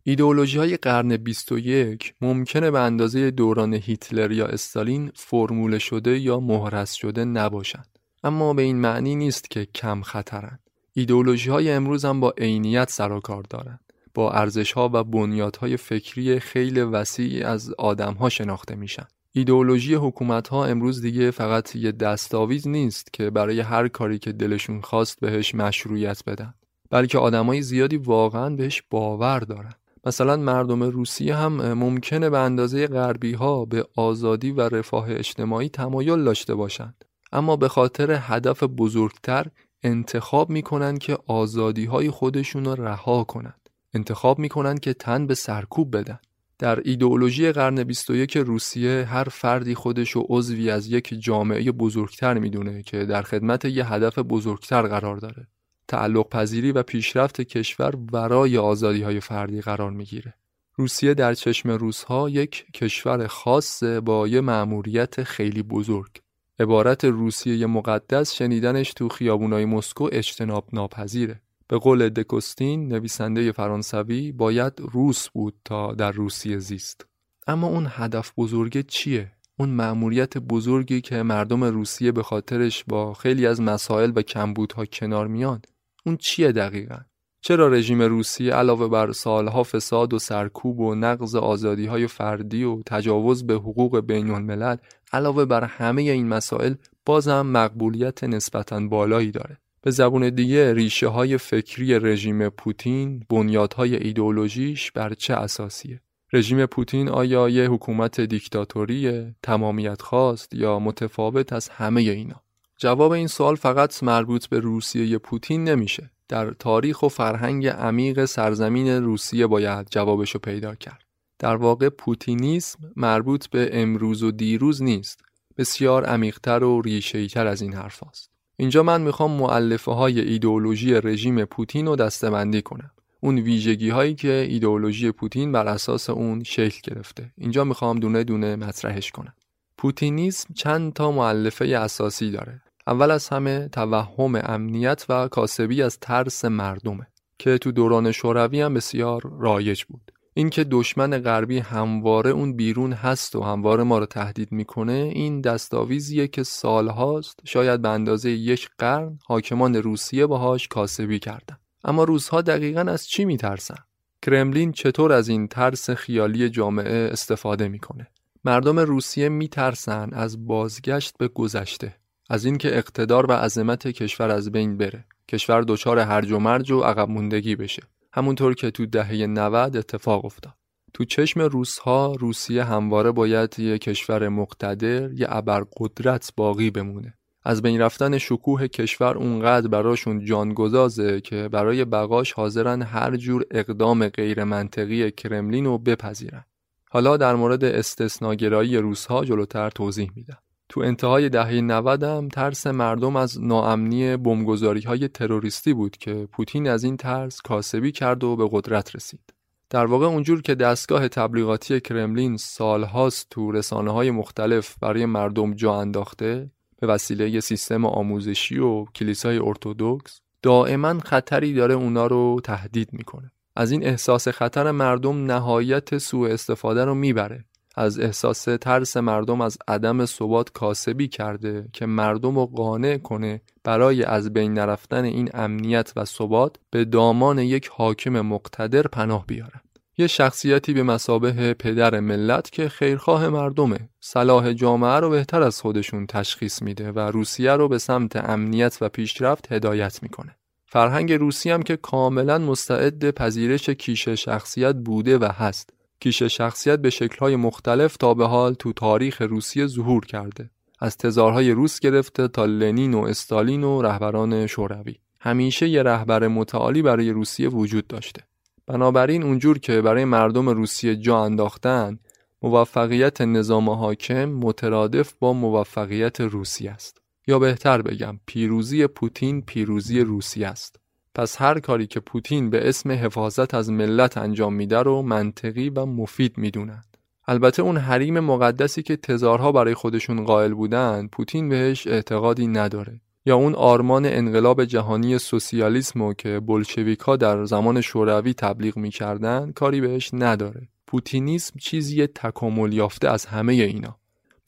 ایدئولوژی های قرن 21 ممکنه به اندازه دوران هیتلر یا استالین فرموله شده یا مهرس شده نباشند اما به این معنی نیست که کم خطرند ایدئولوژی های امروز هم با عینیت سر و کار دارند با ارزش ها و بنیادهای فکری خیلی وسیعی از آدم ها شناخته میشن ایدئولوژی حکومت ها امروز دیگه فقط یه دستاویز نیست که برای هر کاری که دلشون خواست بهش مشروعیت بدن بلکه آدمای زیادی واقعا بهش باور دارن. مثلا مردم روسیه هم ممکنه به اندازه غربی ها به آزادی و رفاه اجتماعی تمایل داشته باشند. اما به خاطر هدف بزرگتر انتخاب می‌کنند که آزادی های خودشون رها کنند. انتخاب می‌کنند که تن به سرکوب بدن. در ایدئولوژی قرن 21 روسیه هر فردی خودش و عضوی از یک جامعه بزرگتر می‌دونه که در خدمت یه هدف بزرگتر قرار داره تعلق پذیری و پیشرفت کشور ورای آزادی های فردی قرار می‌گیره. روسیه در چشم روسها یک کشور خاصه با یه مأموریت خیلی بزرگ. عبارت روسیه مقدس شنیدنش تو خیابونای مسکو اجتناب ناپذیره. به قول دکوستین نویسنده فرانسوی باید روس بود تا در روسیه زیست. اما اون هدف بزرگه چیه؟ اون مأموریت بزرگی که مردم روسیه به خاطرش با خیلی از مسائل و کمبودها کنار میان اون چیه دقیقا؟ چرا رژیم روسیه علاوه بر سالها فساد و سرکوب و نقض آزادی های فردی و تجاوز به حقوق بین الملل علاوه بر همه این مسائل بازم مقبولیت نسبتا بالایی داره به زبون دیگه ریشه های فکری رژیم پوتین بنیادهای ایدئولوژیش بر چه اساسیه رژیم پوتین آیا یه حکومت دیکتاتوریه تمامیت خواست یا متفاوت از همه اینا جواب این سوال فقط مربوط به روسیه پوتین نمیشه. در تاریخ و فرهنگ عمیق سرزمین روسیه باید جوابشو پیدا کرد. در واقع پوتینیسم مربوط به امروز و دیروز نیست. بسیار عمیقتر و ریشهیتر از این حرف هست. اینجا من می‌خوام معلفه های ایدئولوژی رژیم پوتین رو دستبندی کنم. اون ویژگی هایی که ایدئولوژی پوتین بر اساس اون شکل گرفته. اینجا می‌خوام دونه دونه مطرحش کنم. پوتینیسم چند تا معلفه اساسی داره. اول از همه توهم امنیت و کاسبی از ترس مردمه که تو دوران شوروی هم بسیار رایج بود اینکه دشمن غربی همواره اون بیرون هست و همواره ما رو تهدید می‌کنه این دستاویزیه که سالهاست شاید به اندازه یک قرن حاکمان روسیه باهاش کاسبی کردن. اما روزها دقیقا از چی میترسن؟ کرملین چطور از این ترس خیالی جامعه استفاده می‌کنه؟ مردم روسیه میترسن از بازگشت به گذشته از اینکه اقتدار و عظمت کشور از بین بره کشور دچار هرج و مرج و عقب موندگی بشه. همونطور که تو دهه 90 اتفاق افتاد تو چشم روسها روسیه همواره باید یه کشور مقتدر یه ابرقدرت باقی بمونه از بین رفتن شکوه کشور اونقدر براشون جانگذازه که برای بقاش حاضرن هر جور اقدام غیر منطقی کرملین رو بپذیرن. حالا در مورد استثناگرایی روسها جلوتر توضیح میدم. تو انتهای دهه 90 هم ترس مردم از ناامنی بمبگذاری های تروریستی بود که پوتین از این ترس کاسبی کرد و به قدرت رسید. در واقع اونجور که دستگاه تبلیغاتی کرملین سالهاست تو رسانه های مختلف برای مردم جا انداخته به وسیله سیستم آموزشی و کلیسای ارتودکس دائما خطری داره اونا رو تهدید می‌کنه از این احساس خطر مردم نهایت سوء استفاده رو می‌بره از احساس ترس مردم از عدم ثبات کاسبی کرده که مردم رو قانع کنه برای از بین نرفتن این امنیت و ثبات به دامان یک حاکم مقتدر پناه بیارن. یه شخصیتی به مسابه پدر ملت که خیرخواه مردمه صلاح جامعه رو بهتر از خودشون تشخیص میده و روسیه رو به سمت امنیت و پیشرفت هدایت می‌کنه. فرهنگ روسی هم که کاملا مستعد پذیرش کیش شخصیت بوده و هست. کیش شخصیت به شکلهای مختلف تا به حال تو تاریخ روسیه ظهور کرده. از تزارهای روس گرفته تا لنین و استالین و رهبران شوروی. همیشه یه رهبر متعالی برای روسیه وجود داشته. بنابراین اونجور که برای مردم روسیه جا انداختن موفقیت نظام حاکم مترادف با موفقیت روسیه است. یا بهتر بگم پیروزی پوتین پیروزی روسیه است. پس هر کاری که پوتین به اسم حفاظت از ملت انجام میده رو منطقی و مفید می‌دونند البته اون حریم مقدسی که تزارها برای خودشون قائل بودن پوتین بهش اعتقادی نداره. یا اون آرمان انقلاب جهانی سوسیالیسم که بلشویک در زمان شوروی تبلیغ می‌کردن کاری بهش نداره. پوتینیسم چیزی تکامل یافته از همه اینا.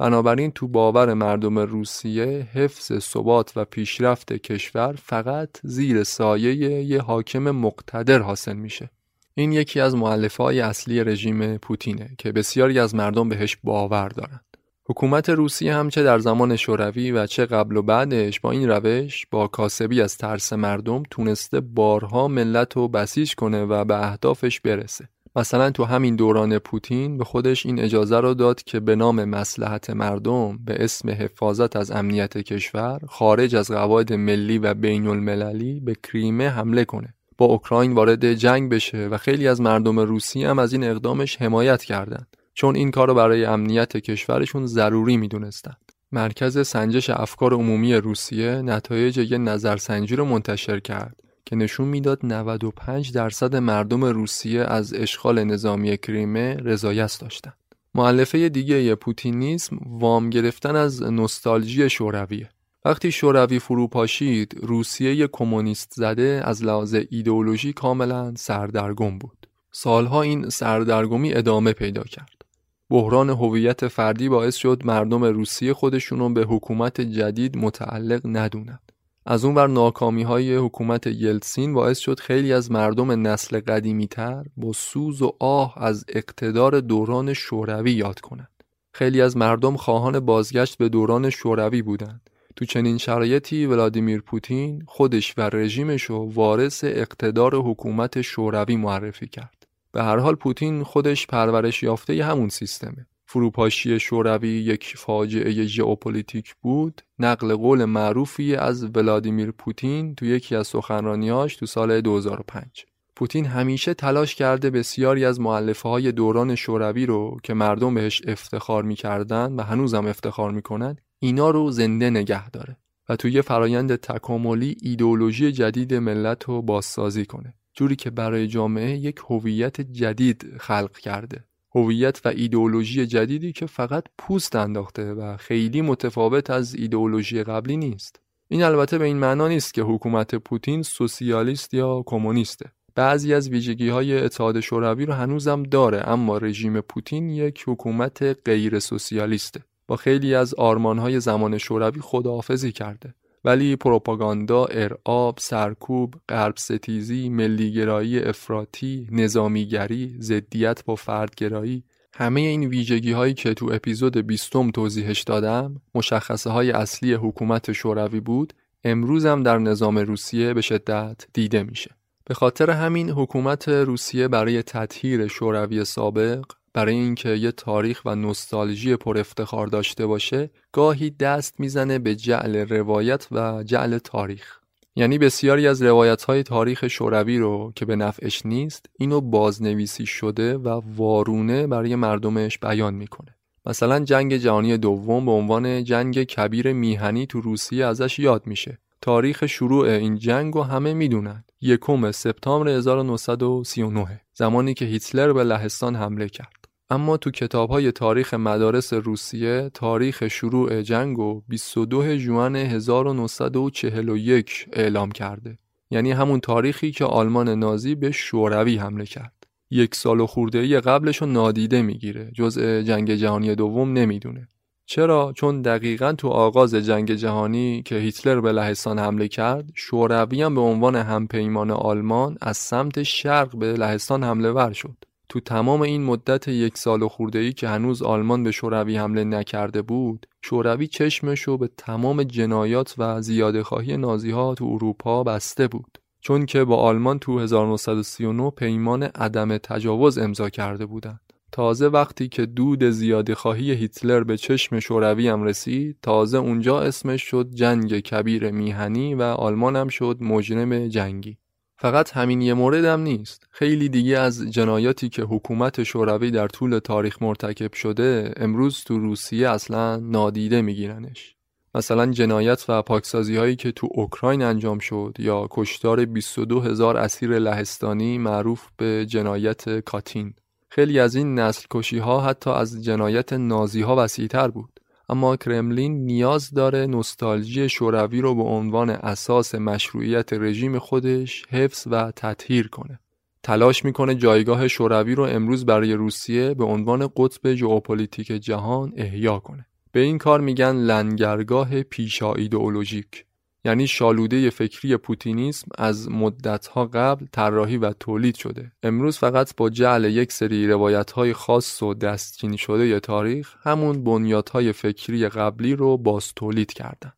بنابراین تو باور مردم روسیه حفظ ثبات و پیشرفت کشور فقط زیر سایه یه حاکم مقتدر حاصل میشه. این یکی از معلفه های اصلی رژیم پوتینه که بسیاری از مردم بهش باور دارن حکومت روسیه هم چه در زمان شوروی و چه قبل و بعدش با این روش با کاسبی از ترس مردم تونسته بارها ملت رو بسیج کنه و به اهدافش برسه. مثلا تو همین دوران پوتین به خودش این اجازه رو داد که به نام مسلحت مردم به اسم حفاظت از امنیت کشور خارج از قواعد ملی و بین المللی به کریمه حمله کنه با اوکراین وارد جنگ بشه و خیلی از مردم روسی هم از این اقدامش حمایت کردند چون این کار رو برای امنیت کشورشون ضروری می‌دونستند. مرکز سنجش افکار عمومی روسیه نتایج یه نظرسنجی رو منتشر کرد که نشون می‌داد 95 درصد مردم روسیه از اشغال نظامی کریمه رضایت داشتند. معلفه دیگه پوتینیسم وام گرفتن از نوستالژی شورویه. وقتی شوروی فرو پاشید روسیه کمونیست زده از لحاظ ایدئولوژی کاملا سردرگم بود. سالها این سردرگمی ادامه پیدا کرد. بحران هویت فردی باعث شد مردم روسیه خودشونو به حکومت جدید متعلق ندونند. از اون بر ناکامی های حکومت یلتسین باعث شد خیلی از مردم نسل قدیمی تر با سوز و آه از اقتدار دوران شوروی یاد کنند. خیلی از مردم خواهان بازگشت به دوران شوروی بودند. تو چنین شرایطی ولادیمیر پوتین خودش و رژیمش رو وارث اقتدار حکومت شوروی معرفی کرد. به هر حال پوتین خودش پرورش یافته همون سیستمه فروپاشی شوروی یک فاجعه ژئوپلیتیک بود. نقل قول معروفی از ولادیمیر پوتین تو یکی از سخنرانیاش تو سال 2005 پوتین همیشه تلاش کرده بسیاری از مؤلفه های دوران شوروی رو که مردم بهش افتخار می‌کردن و هنوزم افتخار می‌کنن اینا رو زنده نگه داره و توی فرایند تکاملی ایدئولوژی جدید ملت رو بازسازی کنه. جوری که برای جامعه یک هویت جدید خلق کرده. هویت و ایدئولوژی جدیدی که فقط پوست انداخته و خیلی متفاوت از ایدئولوژی قبلی نیست. این البته به این معنا نیست که حکومت پوتین سوسیالیست یا کمونیسته. بعضی از ویژگی های اتحاد شوروی رو هنوزم داره اما رژیم پوتین یک حکومت غیر سوسیالیسته با خیلی از آرمان های زمان شوروی خداحافظی کرده. ولی پروپاگاندا، ارعاب، سرکوب، غرب ستیزی، ملیگرایی افراطی، نظامیگری، ضدیت با فردگرایی همه این ویژگی هایی که تو اپیزود بیستم توضیحش دادم مشخصه های اصلی حکومت شوروی بود امروز هم در نظام روسیه به شدت دیده میشه. به خاطر همین حکومت روسیه برای تطهیر شوروی سابق برای اینکه یه تاریخ و نوستالژی پر افتخار داشته باشه گاهی دست می‌زنه به جعل روایت و جعل تاریخ. یعنی بسیاری از روایت های تاریخ شوروی رو که به نفعش نیست اینو بازنویسی شده و وارونه برای مردمش بیان می‌کنه. مثلا جنگ جهانی دوم به عنوان جنگ کبیر میهنی تو روسیه ازش یاد میشه. تاریخ شروع این جنگ رو همه می‌دونن. یکم سپتامبر 1939 زمانی که هیتلر به لهستان حمله کرد. اما تو کتاب های تاریخ مدارس روسیه تاریخ شروع جنگ و 22 جوان 1941 اعلام کرده. یعنی همون تاریخی که آلمان نازی به شوروی حمله کرد. یک سال و خورده قبلش رو نادیده می‌گیره. جزء جنگ جهانی دوم نمی‌دونه. چرا؟ چون دقیقا تو آغاز جنگ جهانی که هیتلر به لهستان حمله کرد شوروی هم به عنوان همپیمان آلمان از سمت شرق به لهستان حمله ور شد. تو تمام این مدت یک سال و خورده ای که هنوز آلمان به شوروی حمله نکرده بود شوروی چشمشو به تمام جنایات و زیاده خواهی نازی ها تو اروپا بسته بود. چون که با آلمان تو 1939 پیمان عدم تجاوز امضا کرده بودند. تازه وقتی که دود زیاده خواهی هیتلر به چشم شوروی هم رسید تازه اونجا اسمش شد جنگ کبیر میهنی و آلمان هم شد مجرم جنگی. فقط همین یه مورد هم نیست. خیلی دیگه از جنایاتی که حکومت شوروی در طول تاریخ مرتکب شده امروز تو روسیه اصلا نادیده میگیرنش. مثلا جنایت و پاکسازی هایی که تو اوکراین انجام شد یا کشتار 22 هزار اسیر لهستانی معروف به جنایت کاتین. خیلی از این نسل کشی ها حتی از جنایت نازی ها وسیع تر بود. اما کرملین نیاز داره نوستالژی شوروی رو به عنوان اساس مشروعیت رژیم خودش حفظ و تطهیر کنه. تلاش می‌کنه جایگاه شوروی رو امروز برای روسیه به عنوان قطب ژئوپلیتیک جهان احیا کنه. به این کار میگن لنگرگاه پیشا ایدئولوژیک. یعنی شالوده فکری پوتینیسم از مدتها قبل طراحی و تولید شده. امروز فقط با جعل یک سری روایتهای خاص و دستچینی شده ی تاریخ همون بنیادهای فکری قبلی رو باز تولید کردن.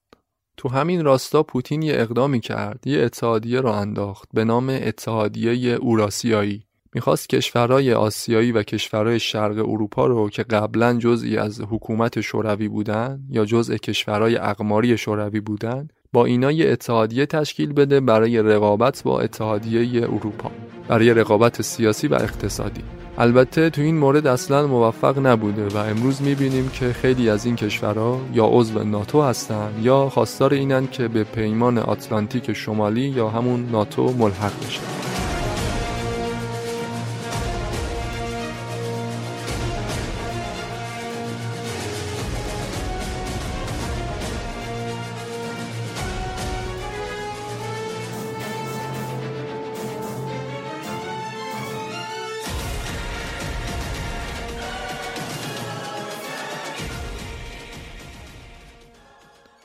تو همین راستا پوتین یه اقدامی کرد یه اتحادیه را انداخت به نام اتحادیه اوراسیایی. می‌خواست کشورهای آسیایی و کشورهای شرق اروپا رو که قبلا جزئی از حکومت شوروی بودن یا جزء کشورهای اقماری شوروی بودن با اینا یه اتحادیه تشکیل بده برای رقابت با اتحادیه اروپا برای رقابت سیاسی و اقتصادی. البته تو این مورد اصلا موفق نبوده و امروز می‌بینیم که خیلی از این کشورها یا عضو ناتو هستن یا خواستار اینن که به پیمان آتلانتیک شمالی یا همون ناتو ملحق بشن.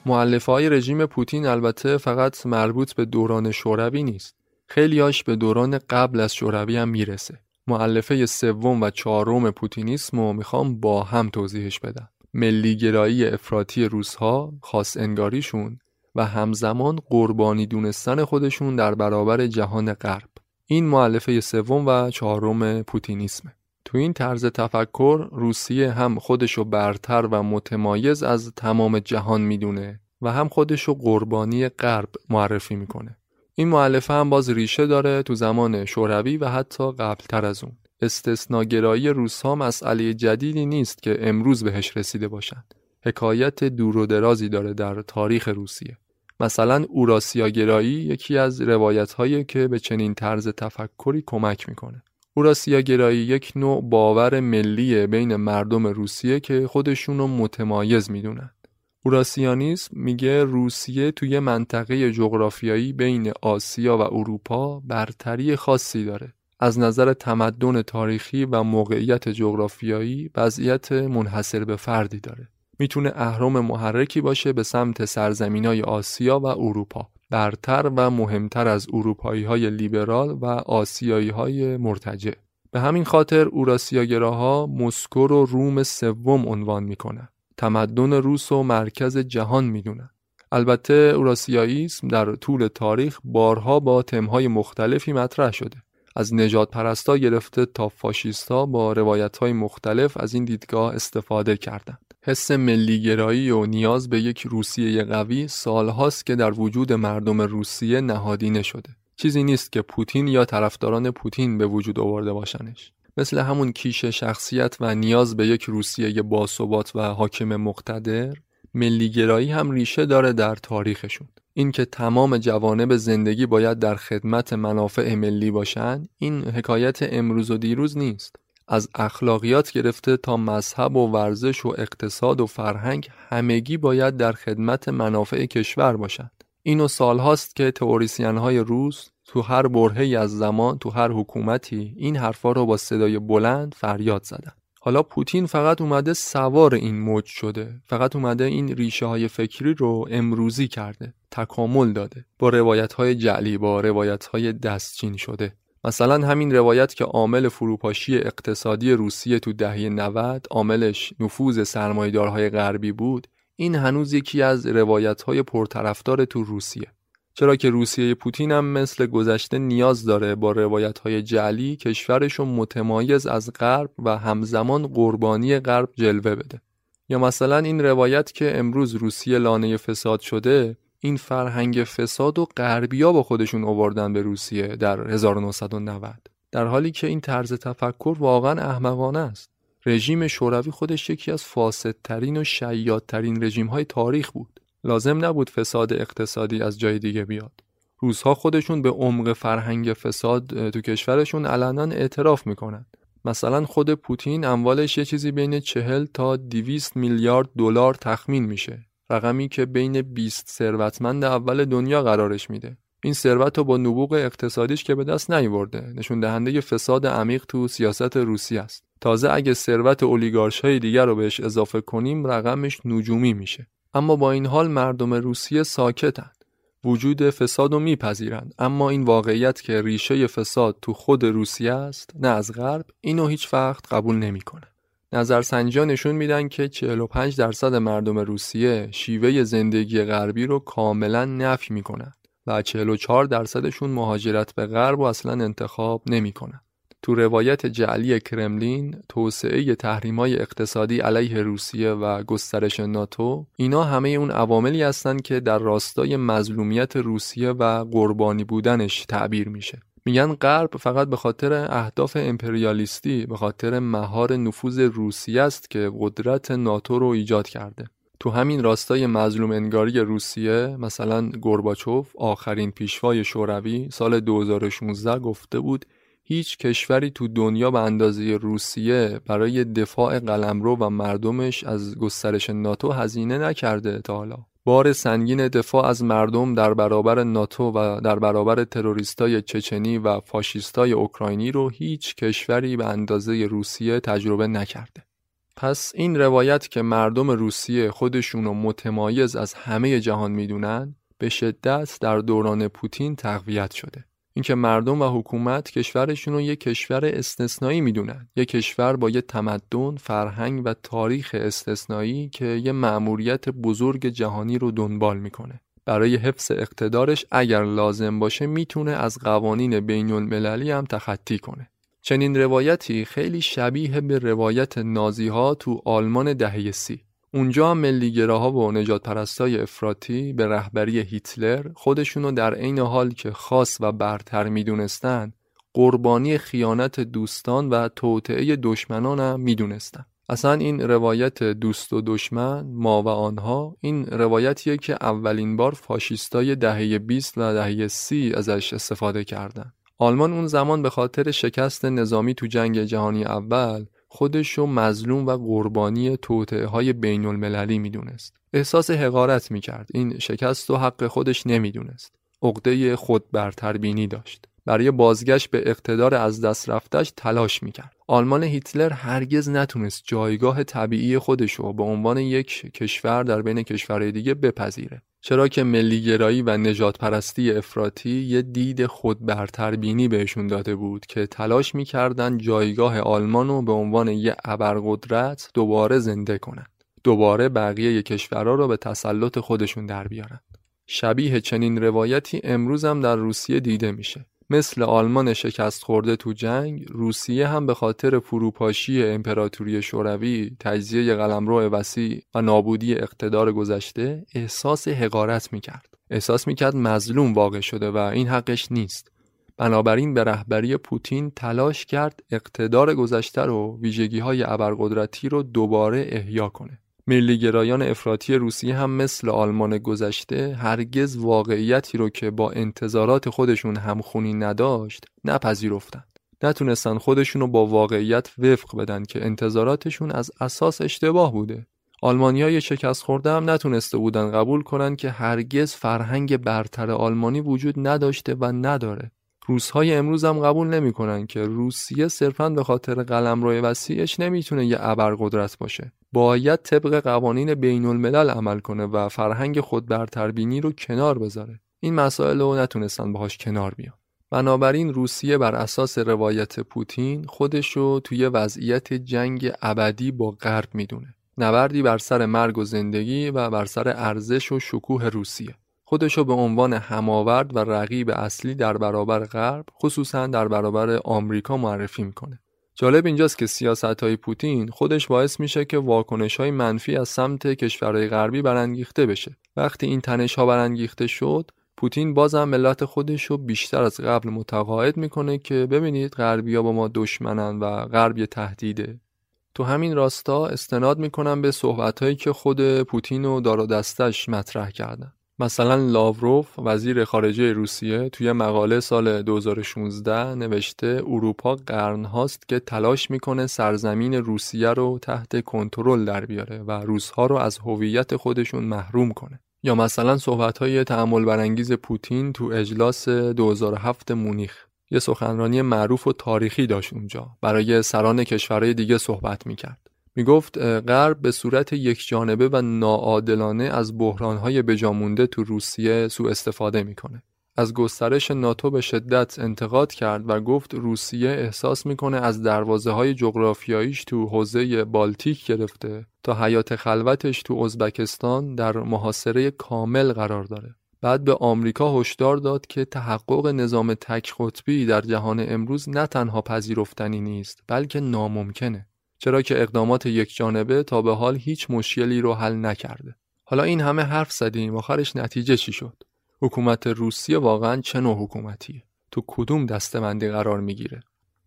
معلفه های رژیم پوتین البته فقط مربوط به دوران شوروی نیست. خیلیاش به دوران قبل از شوروی هم می‌رسه. معلفه سوم و چهارم پوتینیسم رو می‌خوام با هم توضیحش بدم. ملیگرایی افراطی روسها، خاص انگاریشون و همزمان قربانی دونستن خودشون در برابر جهان غرب. این معلفه سوم و چهارم پوتینیسمه. تو این طرز تفکر روسیه هم خودشو برتر و متمایز از تمام جهان می‌دونه و هم خودشو قربانی غرب معرفی می‌کنه. این معلفه هم باز ریشه داره تو زمان شوروی و حتی قبلتر از اون. استثناگرایی روس ها مسئله جدیدی نیست که امروز بهش رسیده باشند. حکایت دور و درازی داره در تاریخ روسیه. مثلا اوراسیاگرایی یکی از روایت هایی که به چنین طرز تفکری کمک می‌کنه. گرایی یک نوع باور ملی بین مردم روسیه که خودشونو متمایز می‌دونن. اوراسیانیسم میگه روسیه توی منطقه جغرافیایی بین آسیا و اروپا برتری خاصی داره. از نظر تمدن تاریخی و موقعیت جغرافیایی وضعیت منحصر به فردی داره. می‌تونه اهرم محرکی باشه به سمت سرزمینای آسیا و اروپا. برتر و مهمتر از اروپایی های لیبرال و آسیایی های مرتجع. به همین خاطر اوراسیاگراها مسکو رو روم سوم عنوان می‌کنن. تمدن روس و مرکز جهان می‌دونن. البته اوراسیاییسم در طول تاریخ بارها با تمهای مختلفی مطرح شده از نجات پرستا گرفته تا فاشیستا با روایت های مختلف از این دیدگاه استفاده کردند. حس ملیگرایی و نیاز به یک روسیه قوی سالهاست که در وجود مردم روسیه نهادینه شده. چیزی نیست که پوتین یا طرفداران پوتین به وجود آورده باشنش. مثل همون کیش شخصیت و نیاز به یک روسیه باثبات و حاکم مقتدر ملیگرایی هم ریشه داره در تاریخشون اینکه تمام جوانب زندگی باید در خدمت منافع ملی باشن این حکایت امروز و دیروز نیست از اخلاقیات گرفته تا مذهب و ورزش و اقتصاد و فرهنگ همگی باید در خدمت منافع کشور باشند. اینو سالهاست که تئوریسین های روس تو هر برهی از زمان تو هر حکومتی این حرفا رو با صدای بلند فریاد زدن. حالا پوتین فقط اومده سوار این موج شده فقط اومده این ریشه های فکری رو امروزی کرده تکامل داده با روایت های جعلی با روایت های دستچین شده. مثلا همین روایت که عامل فروپاشی اقتصادی روسیه تو دهه 90 عاملش نفوذ سرمایدارهای غربی بود این هنوز یکی از روایت های پرطرفدار تو روسیه. چرا که روسیه پوتین هم مثل گذشته نیاز داره با روایت های جعلی کشورش متمایز از غرب و همزمان قربانی غرب جلوه بده. یا مثلا این روایت که امروز روسیه لانه فساد شده این فرهنگ فساد و غربیا با خودشون آوردن به روسیه در 1990 در حالی که این طرز تفکر واقعا احمقانه است. رژیم شوروی خودش یکی از فاسدترین و شیادترین رژیم های تاریخ بود. لازم نبود فساد اقتصادی از جای دیگه بیاد. روزها خودشون به عمق فرهنگ فساد تو کشورشون علنا اعتراف می‌کنن مثلا خود پوتین اموالش یه چیزی بین چهل تا 200 میلیارد دلار تخمین میشه. رقمی که بین 20 ثروتمند اول دنیا قرارش میده. این ثروت رو با نبوغ اقتصادیش که به دست نیورده. نشون دهنده فساد عمیق تو سیاست روسی است. تازه اگه ثروت اولیگارش های دیگر رو بهش اضافه کنیم رقمش نجومی میشه. اما با این حال مردم روسیه ساکتند. وجود فساد رو میپذیرند. اما این واقعیت که ریشه فساد تو خود روسیه است نه از غرب اینو هیچ وقت قبول نمی‌کنه. نظرسنجی نشون میدن که 45 درصد مردم روسیه شیوه زندگی غربی رو کاملا نفی می‌کنن و 44 درصدشون مهاجرت به غرب و اصلا انتخاب نمی‌کنن. تو روایت جعلی کرملین توسعه های اقتصادی علیه روسیه و گسترش ناتو اینا همه اون عواملی هستند که در راستای مظلومیت روسیه و قربانی بودنش تعبیر میشه میگن غرب فقط به خاطر اهداف امپریالیستی به خاطر مهار نفوذ روسیه است که قدرت ناتو رو ایجاد کرده. تو همین راستای مظلوم انگاری روسیه مثلا گورباچوف آخرین پیشوای شوروی سال 2016 گفته بود هیچ کشوری تو دنیا به اندازه روسیه برای دفاع قلمرو و مردمش از گسترش ناتو هزینه نکرده تا حالا. بار سنگین دفاع از مردم در برابر ناتو و در برابر تروریستای چچنی و فاشیستای اوکراینی رو هیچ کشوری به اندازه روسیه تجربه نکرده. پس این روایت که مردم روسیه خودشون رو متمایز از همه جهان می‌دونن به شدت در دوران پوتین تقویت شده. اینکه مردم و حکومت کشورشون رو یک کشور استثنایی می‌دونن. یک کشور با یه تمدن فرهنگ و تاریخ استثنایی که یه مأموریت بزرگ جهانی رو دنبال می‌کنه. برای حفظ اقتدارش اگر لازم باشه می‌تونه از قوانین بین المللی هم تخطی کنه. چنین روایتی خیلی شبیه به روایت نازی ها تو آلمان دهه سی. اونجا ملیگراها و نجات پرستای افراطی به رهبری هیتلر خودشونو در عین حال که خاص و برتر می‌دونستن قربانی خیانت دوستان و توطعه دشمنان هم می‌دونستن. اصلا این روایت دوست و دشمن ما و آنها این روایتیه که اولین بار فاشیستای دهه 20 و دهه 30 ازش استفاده کردن. آلمان اون زمان به خاطر شکست نظامی تو جنگ جهانی اول خودش رو مظلوم و قربانی توطعه های بین المللی می‌دونست. احساس حقارت می‌کرد. این شکست و حق خودش نمی‌دونست. عقده خود برتربینی داشت. برای بازگشت به اقتدار از دست رفتش تلاش می‌کرد. آلمان هیتلر هرگز نتونست جایگاه طبیعی خودش رو به عنوان یک کشور در بین کشورهای دیگه بپذیره. چرا که ملیگرایی و نجات پرستی افراطی یه دید خود برتربینی بهشون داده بود که تلاش می‌کردن جایگاه آلمان رو به عنوان یه ابرقدرت دوباره زنده کنن. دوباره بقیه کشورها رو به تسلط خودشون در بیارن شبیه چنین روایتی امروز هم در روسیه دیده میشه مثل آلمان شکست خورده تو جنگ روسیه هم به خاطر فروپاشی امپراتوری شوروی تجزیه قلمرو وسیع و نابودی اقتدار گذشته احساس حقارت می‌کرد. احساس می‌کرد مظلوم واقع شده و این حقش نیست. بنابراین به رهبری پوتین تلاش کرد اقتدار گذشته رو ویژگی های ابرقدرتی رو دوباره احیا کنه. ملیگرایان افراطی روسیه هم مثل آلمان گذشته هرگز واقعیتی رو که با انتظارات خودشون همخونی نداشت نپذیرفتند. نتونستن خودشون رو با واقعیت وفق بدن که انتظاراتشون از اساس اشتباه بوده. آلمانیای شکست خورده هم نتونسته بودن قبول کنن که هرگز فرهنگ برتر آلمانی وجود نداشته و نداره. روسهای امروز هم قبول نمی‌کنن که روسیه صرفا به خاطر قلمرو وسیعش نمی‌تونه یه ابرقدرت باشه. باید طبق قوانین بین الملل عمل کنه و فرهنگ خود برتربینی رو کنار بذاره. این مسائل رو نتونستن باهاش کنار بیان. بنابراین روسیه بر اساس روایت پوتین خودش رو توی وضعیت جنگ ابدی با غرب می‌دونه. نبردی بر سر مرگ و زندگی و بر سر ارزش و شکوه روسیه. خودشو به عنوان هماورد و رقیب اصلی در برابر غرب خصوصا در برابر آمریکا معرفی می‌کنه. جالب اینجاست که سیاست های پوتین خودش باعث میشه که واکنش های منفی از سمت کشورهای غربی برانگیخته بشه. وقتی این تنش ها برانگیخته شد پوتین بازم ملت خودش رو بیشتر از قبل متقاعد می‌کنه که ببینید غربی ها با ما دشمنن و غرب یه تهدیده. تو همین راستا استناد می‌کنم به صحبت هایی که خود پوتین و دستش مطرح کردن. مثلا لاوروف وزیر خارجه روسیه توی مقاله سال 2016 نوشته اروپا قرن هاست که تلاش می‌کنه سرزمین روسیه رو تحت کنترل در بیاره و روسها رو از هویت خودشون محروم کنه. یا مثلا صحبت های تعمل برانگیز پوتین تو اجلاس 2007 مونیخ. یه سخنرانی معروف و تاریخی داشت اونجا. برای سران کشورهای دیگه صحبت می‌کرد. می گفت غرب به صورت یک جانبه و ناعادلانه از بحرانهای بجامونده تو روسیه سوء استفاده می‌کنه. از گسترش ناتو به شدت انتقاد کرد و گفت روسیه احساس می‌کنه از دروازه های جغرافیاییش تو حوزه بالتیک گرفته تا حیات خلوتش تو ازبکستان در محاصره کامل قرار داره. بعد به آمریکا هشدار داد که تحقق نظام تک قطبی در جهان امروز نه تنها پذیرفتنی نیست بلکه ناممکنه. چرا که اقدامات یک جانبه تا به حال هیچ مشکلی رو حل نکرده. حالا این همه حرف زدیم آخرش نتیجه چی شد؟ حکومت روسیه واقعا چه نوع حکومتیه؟ تو کدوم دستمندی قرار می‌گیره؟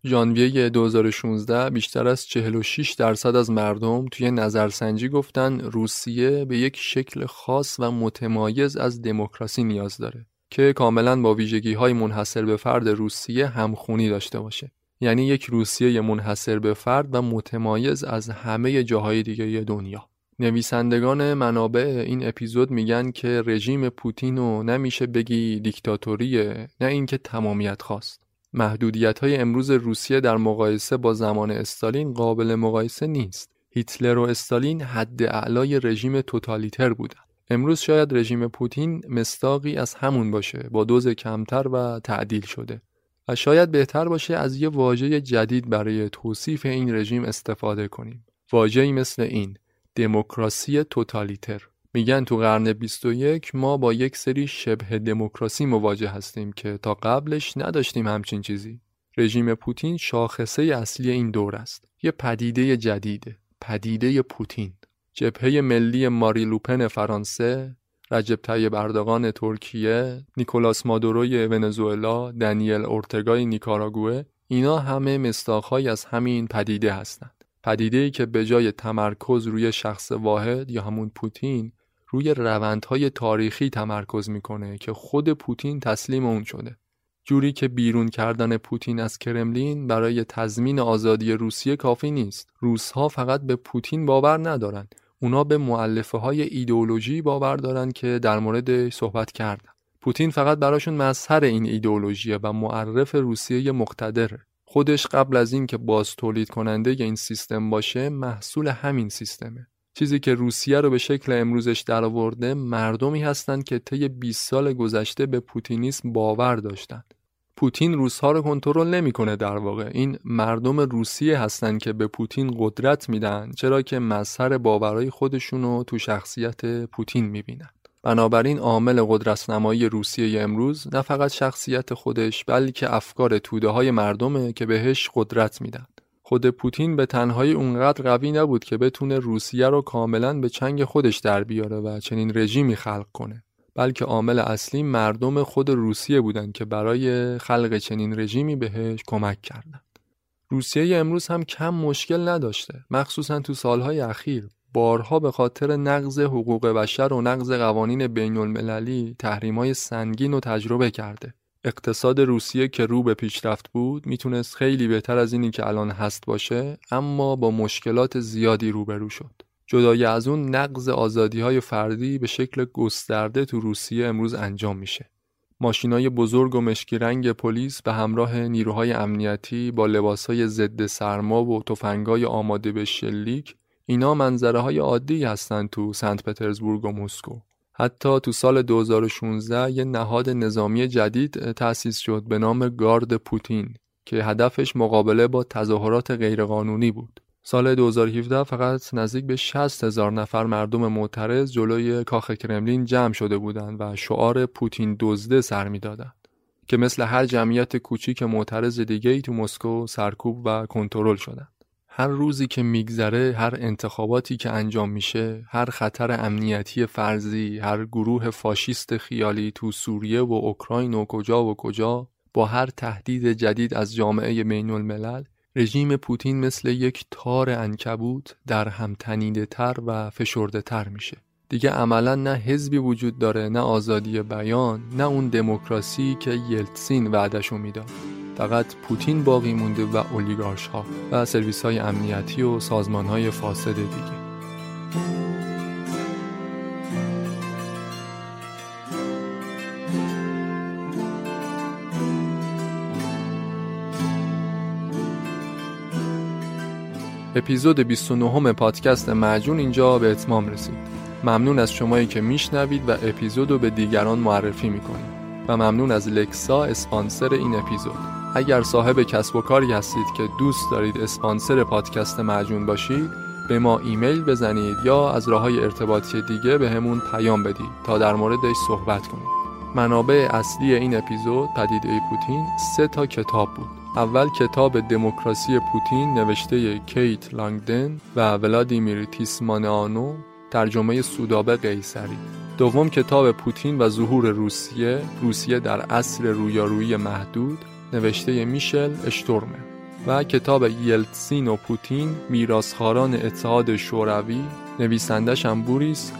ژانویه 2016 بیشتر از 46 درصد از مردم توی نظرسنجی گفتن روسیه به یک شکل خاص و متمایز از دموکراسی نیاز داره که کاملا با ویژگی های منحصر به فرد روسیه همخونی داشته باشه. یعنی یک روسیه منحصر به فرد و متمایز از همه جاهای دیگه دنیا. نویسندگان منابع این اپیزود میگن که رژیم پوتین رو نمیشه بگی دیکتاتوریه نه اینکه تمامیت خواست. محدودیت های امروز روسیه در مقایسه با زمان استالین قابل مقایسه نیست. هیتلر و استالین حد اعلای رژیم توتالیتر بودن. امروز شاید رژیم پوتین مستاقی از همون باشه با دوز کمتر و تعدیل شده. و شاید بهتر باشه از یه واژه جدید برای توصیف این رژیم استفاده کنیم. واژه‌ای مثل این دموکراسی توتالیتر میگن تو قرن 21 ما با یک سری شبه دموکراسی مواجه هستیم که تا قبلش نداشتیم همچین چیزی. رژیم پوتین شاخصه اصلی این دور است. یه پدیده جدیده. پدیده پوتین. جبهه ملی ماری لوپن فرانسه رجب طیب اردوغان ترکیه، نیکولاس مادوروی ونزوئلا، دنیل اورتگای نیکاراگوه اینا همه مستاخهایی از همین پدیده هستند. پدیده ای که به جای تمرکز روی شخص واحد یا همون پوتین روی روندهای تاریخی تمرکز می‌کنه که خود پوتین تسلیم اون شده. جوری که بیرون کردن پوتین از کرملین برای تضمین آزادی روسیه کافی نیست. روسها فقط به پوتین باور ندارند اونا به معلفه های ایدئولوژی باور دارن که در مورد صحبت کردن. پوتین فقط براشون مظهر این ایدئولوژی و معرف روسیه مقتدره. خودش قبل از اینکه باز تولید کننده این سیستم باشه محصول همین سیستمه. چیزی که روسیه رو به شکل امروزش درآورده مردمی هستند که طی 20 سال گذشته به پوتینیسم باور داشتند پوتین روسها رو کنترل نمی‌کنه در واقع. این مردم روسیه هستن که به پوتین قدرت میدن چرا که مظهر باورای خودشون رو تو شخصیت پوتین می‌بینن. بنابراین عامل قدرت نمایی روسیه امروز نه فقط شخصیت خودش بلکه افکار توده های مردمه که بهش قدرت میدن. خود پوتین به تنهایی اونقدر قوی نبود که بتونه روسیه رو کاملا به چنگ خودش در بیاره و چنین رژیمی خلق کنه. بلکه عامل اصلی مردم خود روسیه بودند که برای خلق چنین رژیمی بهش کمک کردند. روسیه امروز هم کم مشکل نداشته مخصوصا تو سالهای اخیر. بارها به خاطر نقض حقوق بشر و نقض قوانین بین المللی تحریم های سنگین و تجربه کرده. اقتصاد روسیه که رو به پیشرفت بود می‌تونست خیلی بهتر از اینی که الان هست باشه اما با مشکلات زیادی روبرو شد. جدای از اون نقض آزادی های فردی به شکل گسترده تو روسیه امروز انجام میشه. ماشینای بزرگ و مشکی رنگ پلیس به همراه نیروهای امنیتی با لباسهای ضد سرما و تفنگای آماده به شلیک اینا منظره های عادی هستند تو سنت پترزبورگ و مسکو. حتی تو سال 2016 یه نهاد نظامی جدید تأسیس شد به نام گارد پوتین که هدفش مقابله با تظاهرات غیرقانونی بود. سال 2017 فقط نزدیک به 60 هزار نفر مردم معترض جلوی کاخ کرملین جمع شده بودند و شعار پوتین دزده سر می‌دادند که مثل هر جمعیت کوچیک معترض دیگه ای تو مسکو سرکوب و کنترل شدند. هر روزی که میگذره هر انتخاباتی که انجام میشه هر خطر امنیتی فرضی هر گروه فاشیست خیالی تو سوریه و اوکراین و کجا و کجا با هر تهدید جدید از جامعه بین الملل رژیم پوتین مثل یک تار انکبوت در هم تنیده تر و فشرده تر میشه. دیگه عملا نه حزبی وجود داره نه آزادی بیان نه اون دموکراسی که یلتسین وعدشو می‌داد. فقط پوتین باقی مونده و اولیگارش ها و سرویس های امنیتی و سازمان های فاسد دیگه. اپیزود 29 پادکست معجون اینجا به اتمام رسید. ممنون از شمایی که میشنوید و اپیزود رو به دیگران معرفی می‌کنید. و ممنون از لکسا اسپانسر این اپیزود. اگر صاحب کسب و کاری هستید که دوست دارید اسپانسر پادکست معجون باشید به ما ایمیل بزنید یا از راه های ارتباطی دیگه به همون پیام بدید تا در موردش صحبت کنید منابع اصلی این اپیزود پدیده پوتین سه تا کتاب بود. اول کتاب دموکراسی پوتین نوشته کیت لانگدن و ولادیمیر تیسمانانو ترجمه سودابه قیصری. دوم کتاب پوتین و ظهور روسیه روسیه در عصر رویارویی محدود نوشته میشل اشتورمه. و کتاب یلتسین و پوتین میراث خواران اتحاد شوروی نویسندش هم بوریس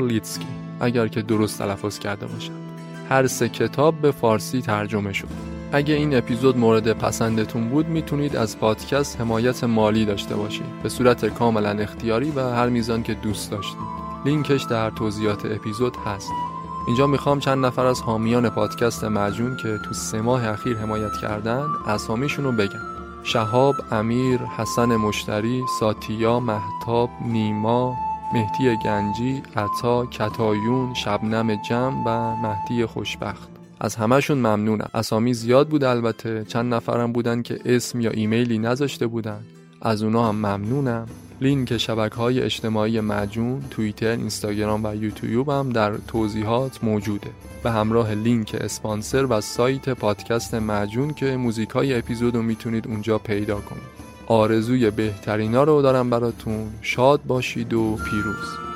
لیتسکی اگر که درست تلفظ کرده باشم. هر سه کتاب به فارسی ترجمه شد. اگه این اپیزود مورد پسندتون بود می‌تونید از پادکست حمایت مالی داشته باشید. به صورت کاملا اختیاری و هر میزان که دوست داشتید. لینکش در توضیحات اپیزود هست. اینجا می‌خوام چند نفر از حامیان پادکست مجون که تو سه ماه اخیر حمایت کردن اسامیشون رو بگم. شهاب، امیر، حسن مشتری، ساتیا، محتاب، نیما، مهدی گنجی، عطا، کتایون، شبنم جمع و مهدی خوشبخت. از همهشون ممنونم. اسامی زیاد بود البته. چند نفرم بودن که اسم یا ایمیلی نذاشته بودن. از اونا هم ممنونم. لینک شبکه های اجتماعی مجون توییتر اینستاگرام و یوتیوب هم در توضیحات موجوده. به همراه لینک اسپانسر و سایت پادکست مجون که موزیک های اپیزود رو می‌تونید اونجا پیدا کنید. آرزوی بهترینا رو دارم براتون. شاد باشید و پیروز.